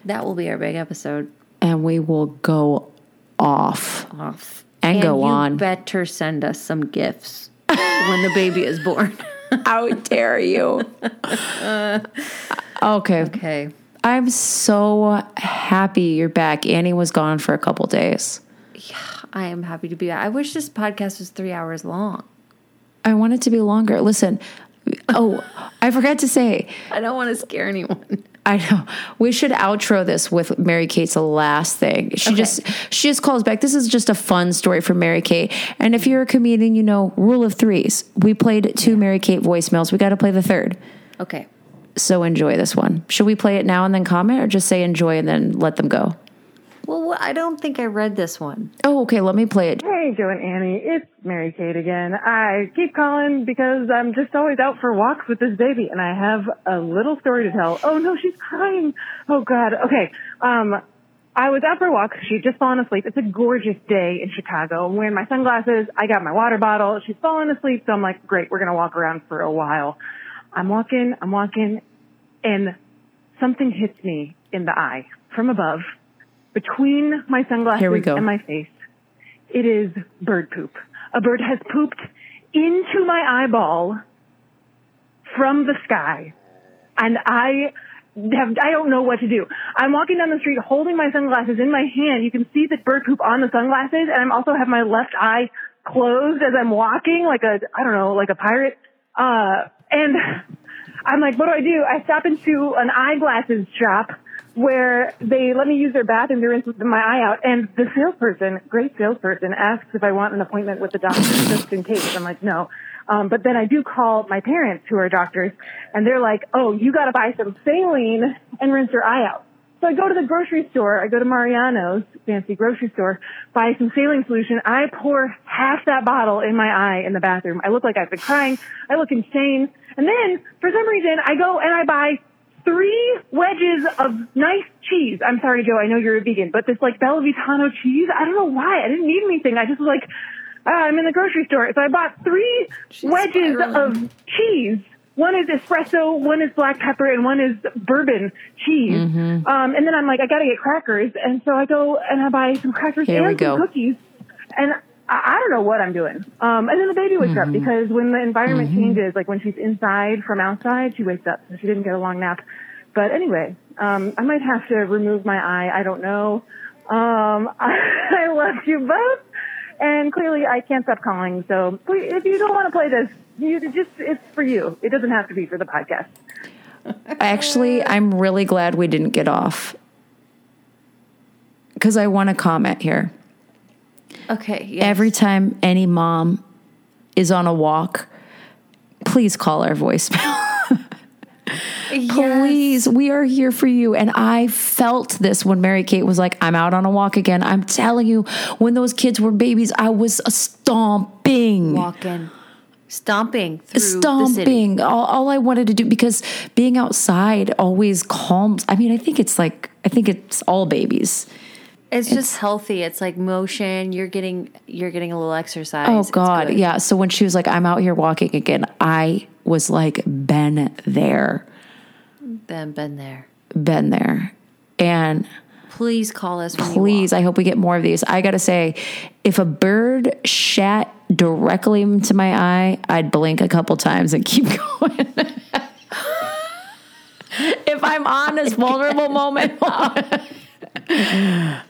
That will be our big episode and we will go off. off. And go you on. better send us some gifts when the baby is born. <laughs> How dare you? <laughs> okay. Okay. I'm so happy you're back. Annie was gone for a couple days. Yeah, I am happy to be back. I wish this podcast was three hours long. I want it to be longer. Listen, oh, I forgot to say, I don't want to scare anyone. I know we should outro this with Mary Kate's last thing. She just she just calls back. This is just a fun story for Mary Kate. And if you're a comedian, you know rule of threes. We played two Mary Kate voicemails. We got to play the third. Okay. So enjoy this one. Should we play it now and then comment, or just say enjoy and then let them go? Well, I don't think I read this one. Oh, okay. Let me play it. Hey, Joe and Annie, it's Mary Kate again. I keep calling because I'm just always out for walks with this baby, and I have a little story to tell. Oh no, she's crying. Oh God. Okay. Um, I was out for a walk. She'd just fallen asleep. It's a gorgeous day in Chicago. I'm wearing my sunglasses. I got my water bottle. She's fallen asleep, so I'm like, great. We're gonna walk around for a while. I'm walking. I'm walking, and something hits me in the eye from above, between my sunglasses Here we go. and my face. It is bird poop. A bird has pooped into my eyeball from the sky. And I have, I don't know what to do. I'm walking down the street holding my sunglasses in my hand. You can see the bird poop on the sunglasses and I'm also have my left eye closed as I'm walking, like a, I don't know, like a pirate. Uh, and I'm like, what do I do? I stop into an eyeglasses shop where they let me use their bathroom to rinse my eye out. And the salesperson, great salesperson, asks if I want an appointment with the doctor just in case. I'm like, no. Um, but then I do call my parents who are doctors and they're like, oh, you got to buy some saline and rinse your eye out. So I go to the grocery store. I go to Mariano's fancy grocery store, buy some saline solution. I pour half that bottle in my eye in the bathroom. I look like I've been crying. I look insane. And then for some reason I go and I buy three wedges of nice cheese. I'm sorry, Joe. I know you're a vegan, but this like Bella Vitano cheese. I don't know why. I didn't need anything. I just was like, ah, I'm in the grocery store. So I bought three wedges spiraling. of cheese. One is espresso, one is black pepper, and one is bourbon cheese. Mm-hmm. Um, and then I'm like, I gotta get crackers. And so I go and I buy some crackers Here and some cookies. And I, I don't know what I'm doing. Um, and then the baby wakes Mm-hmm. up because when the environment changes, like when she's inside from outside, she wakes up. So she didn't get a long nap. But anyway, um, I might have to remove my eye. I don't know. Um, <laughs> I, love you both. And clearly I can't stop calling. So please, if you don't want to play this, you just, it's for you. It doesn't have to be for the podcast. Actually, I'm really glad we didn't get off because I want to comment here. Okay. Yes. Every time any mom is on a walk, please call our voicemail. <laughs> Please, we are here for you. And I felt this when Mary Kate was like, I'm out on a walk again. I'm telling you, when those kids were babies, I was stomping. walking, stomping through the city. stomping all, all i wanted to do because being outside always calms i mean i think it's like i think it's all babies It's, just healthy. It's like motion. You're getting you're getting a little exercise. oh god yeah so when she was like i'm out here walking again i was like been there Been been there. been there and Please call us. When you please i hope we get more of these i gotta say if a bird shat directly into my eye i'd blink a couple times and keep <laughs> going if i'm on this <laughs> vulnerable moment <laughs>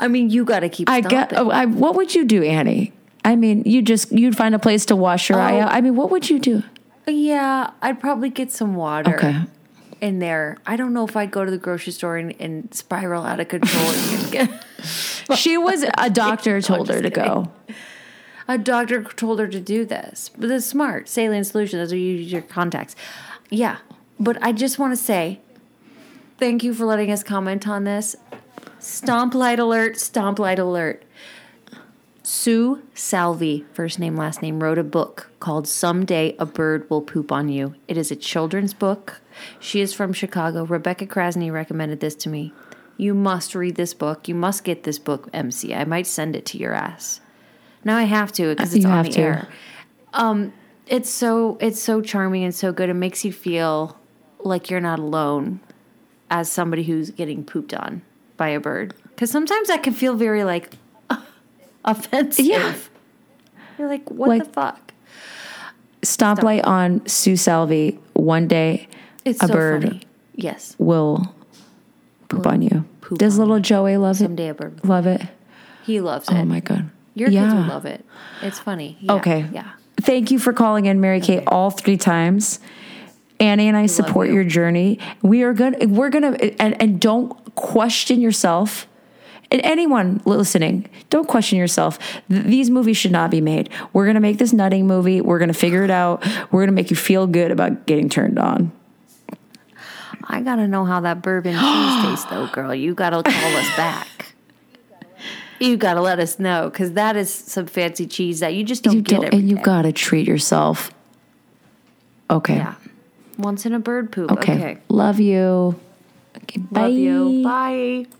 I mean, you got to keep. I get. oh, I, what would you do, Annie? I mean, you just you'd find a place to wash your eye Oh. out. I mean, what would you do? Yeah, I'd probably get some water. Okay. In there, I don't know if I'd go to the grocery store and, and spiral out of control. and get, <laughs> She was a <laughs> doctor told her to go. a doctor told her to do this, but smart. Saline solution. Those are you use your contacts. Yeah, but I just want to say, thank you for letting us comment on this. Stomp light alert! Stomp light alert! Sue Salvi, first name, last name, wrote a book called Someday a Bird Will Poop on You. It is a children's book. She is from Chicago. Rebecca Krasny recommended this to me. You must read this book. You must get this book, MC. I might send it to your ass. Now I have to because it's You on the to. air. Um, it's so it's so charming and so good. It makes you feel like you're not alone as somebody who's getting pooped on by a bird. Because sometimes that can feel very like <laughs> offensive. Yeah. You're like, what Like- the fuck? Stomp light on Sue Salvi. One day, It's a so bird funny. Yes. will poop on you. poop Does on little Joey love Someday it? a bird. Love it. He loves oh it. Oh my god. Your kids yeah. will love it. It's funny. Yeah, Okay. Yeah. Thank you for calling in, Mary Kate, all three times. Annie and I support you. your journey. We are gonna we're gonna and, and don't question yourself. And anyone listening, don't question yourself. Th- These movies should not be made. We're gonna make this nutting movie. We're gonna figure it out. We're gonna make you feel good about getting turned on. I gotta know how that bourbon cheese <gasps> tastes, though, girl. You gotta call us back. You gotta let us know because that is some fancy cheese that you just don't You get don't, and you day. gotta treat yourself. Okay. Yeah. Once in a bird poop. Okay. Okay. Love you. Okay. Bye. Love you. Bye.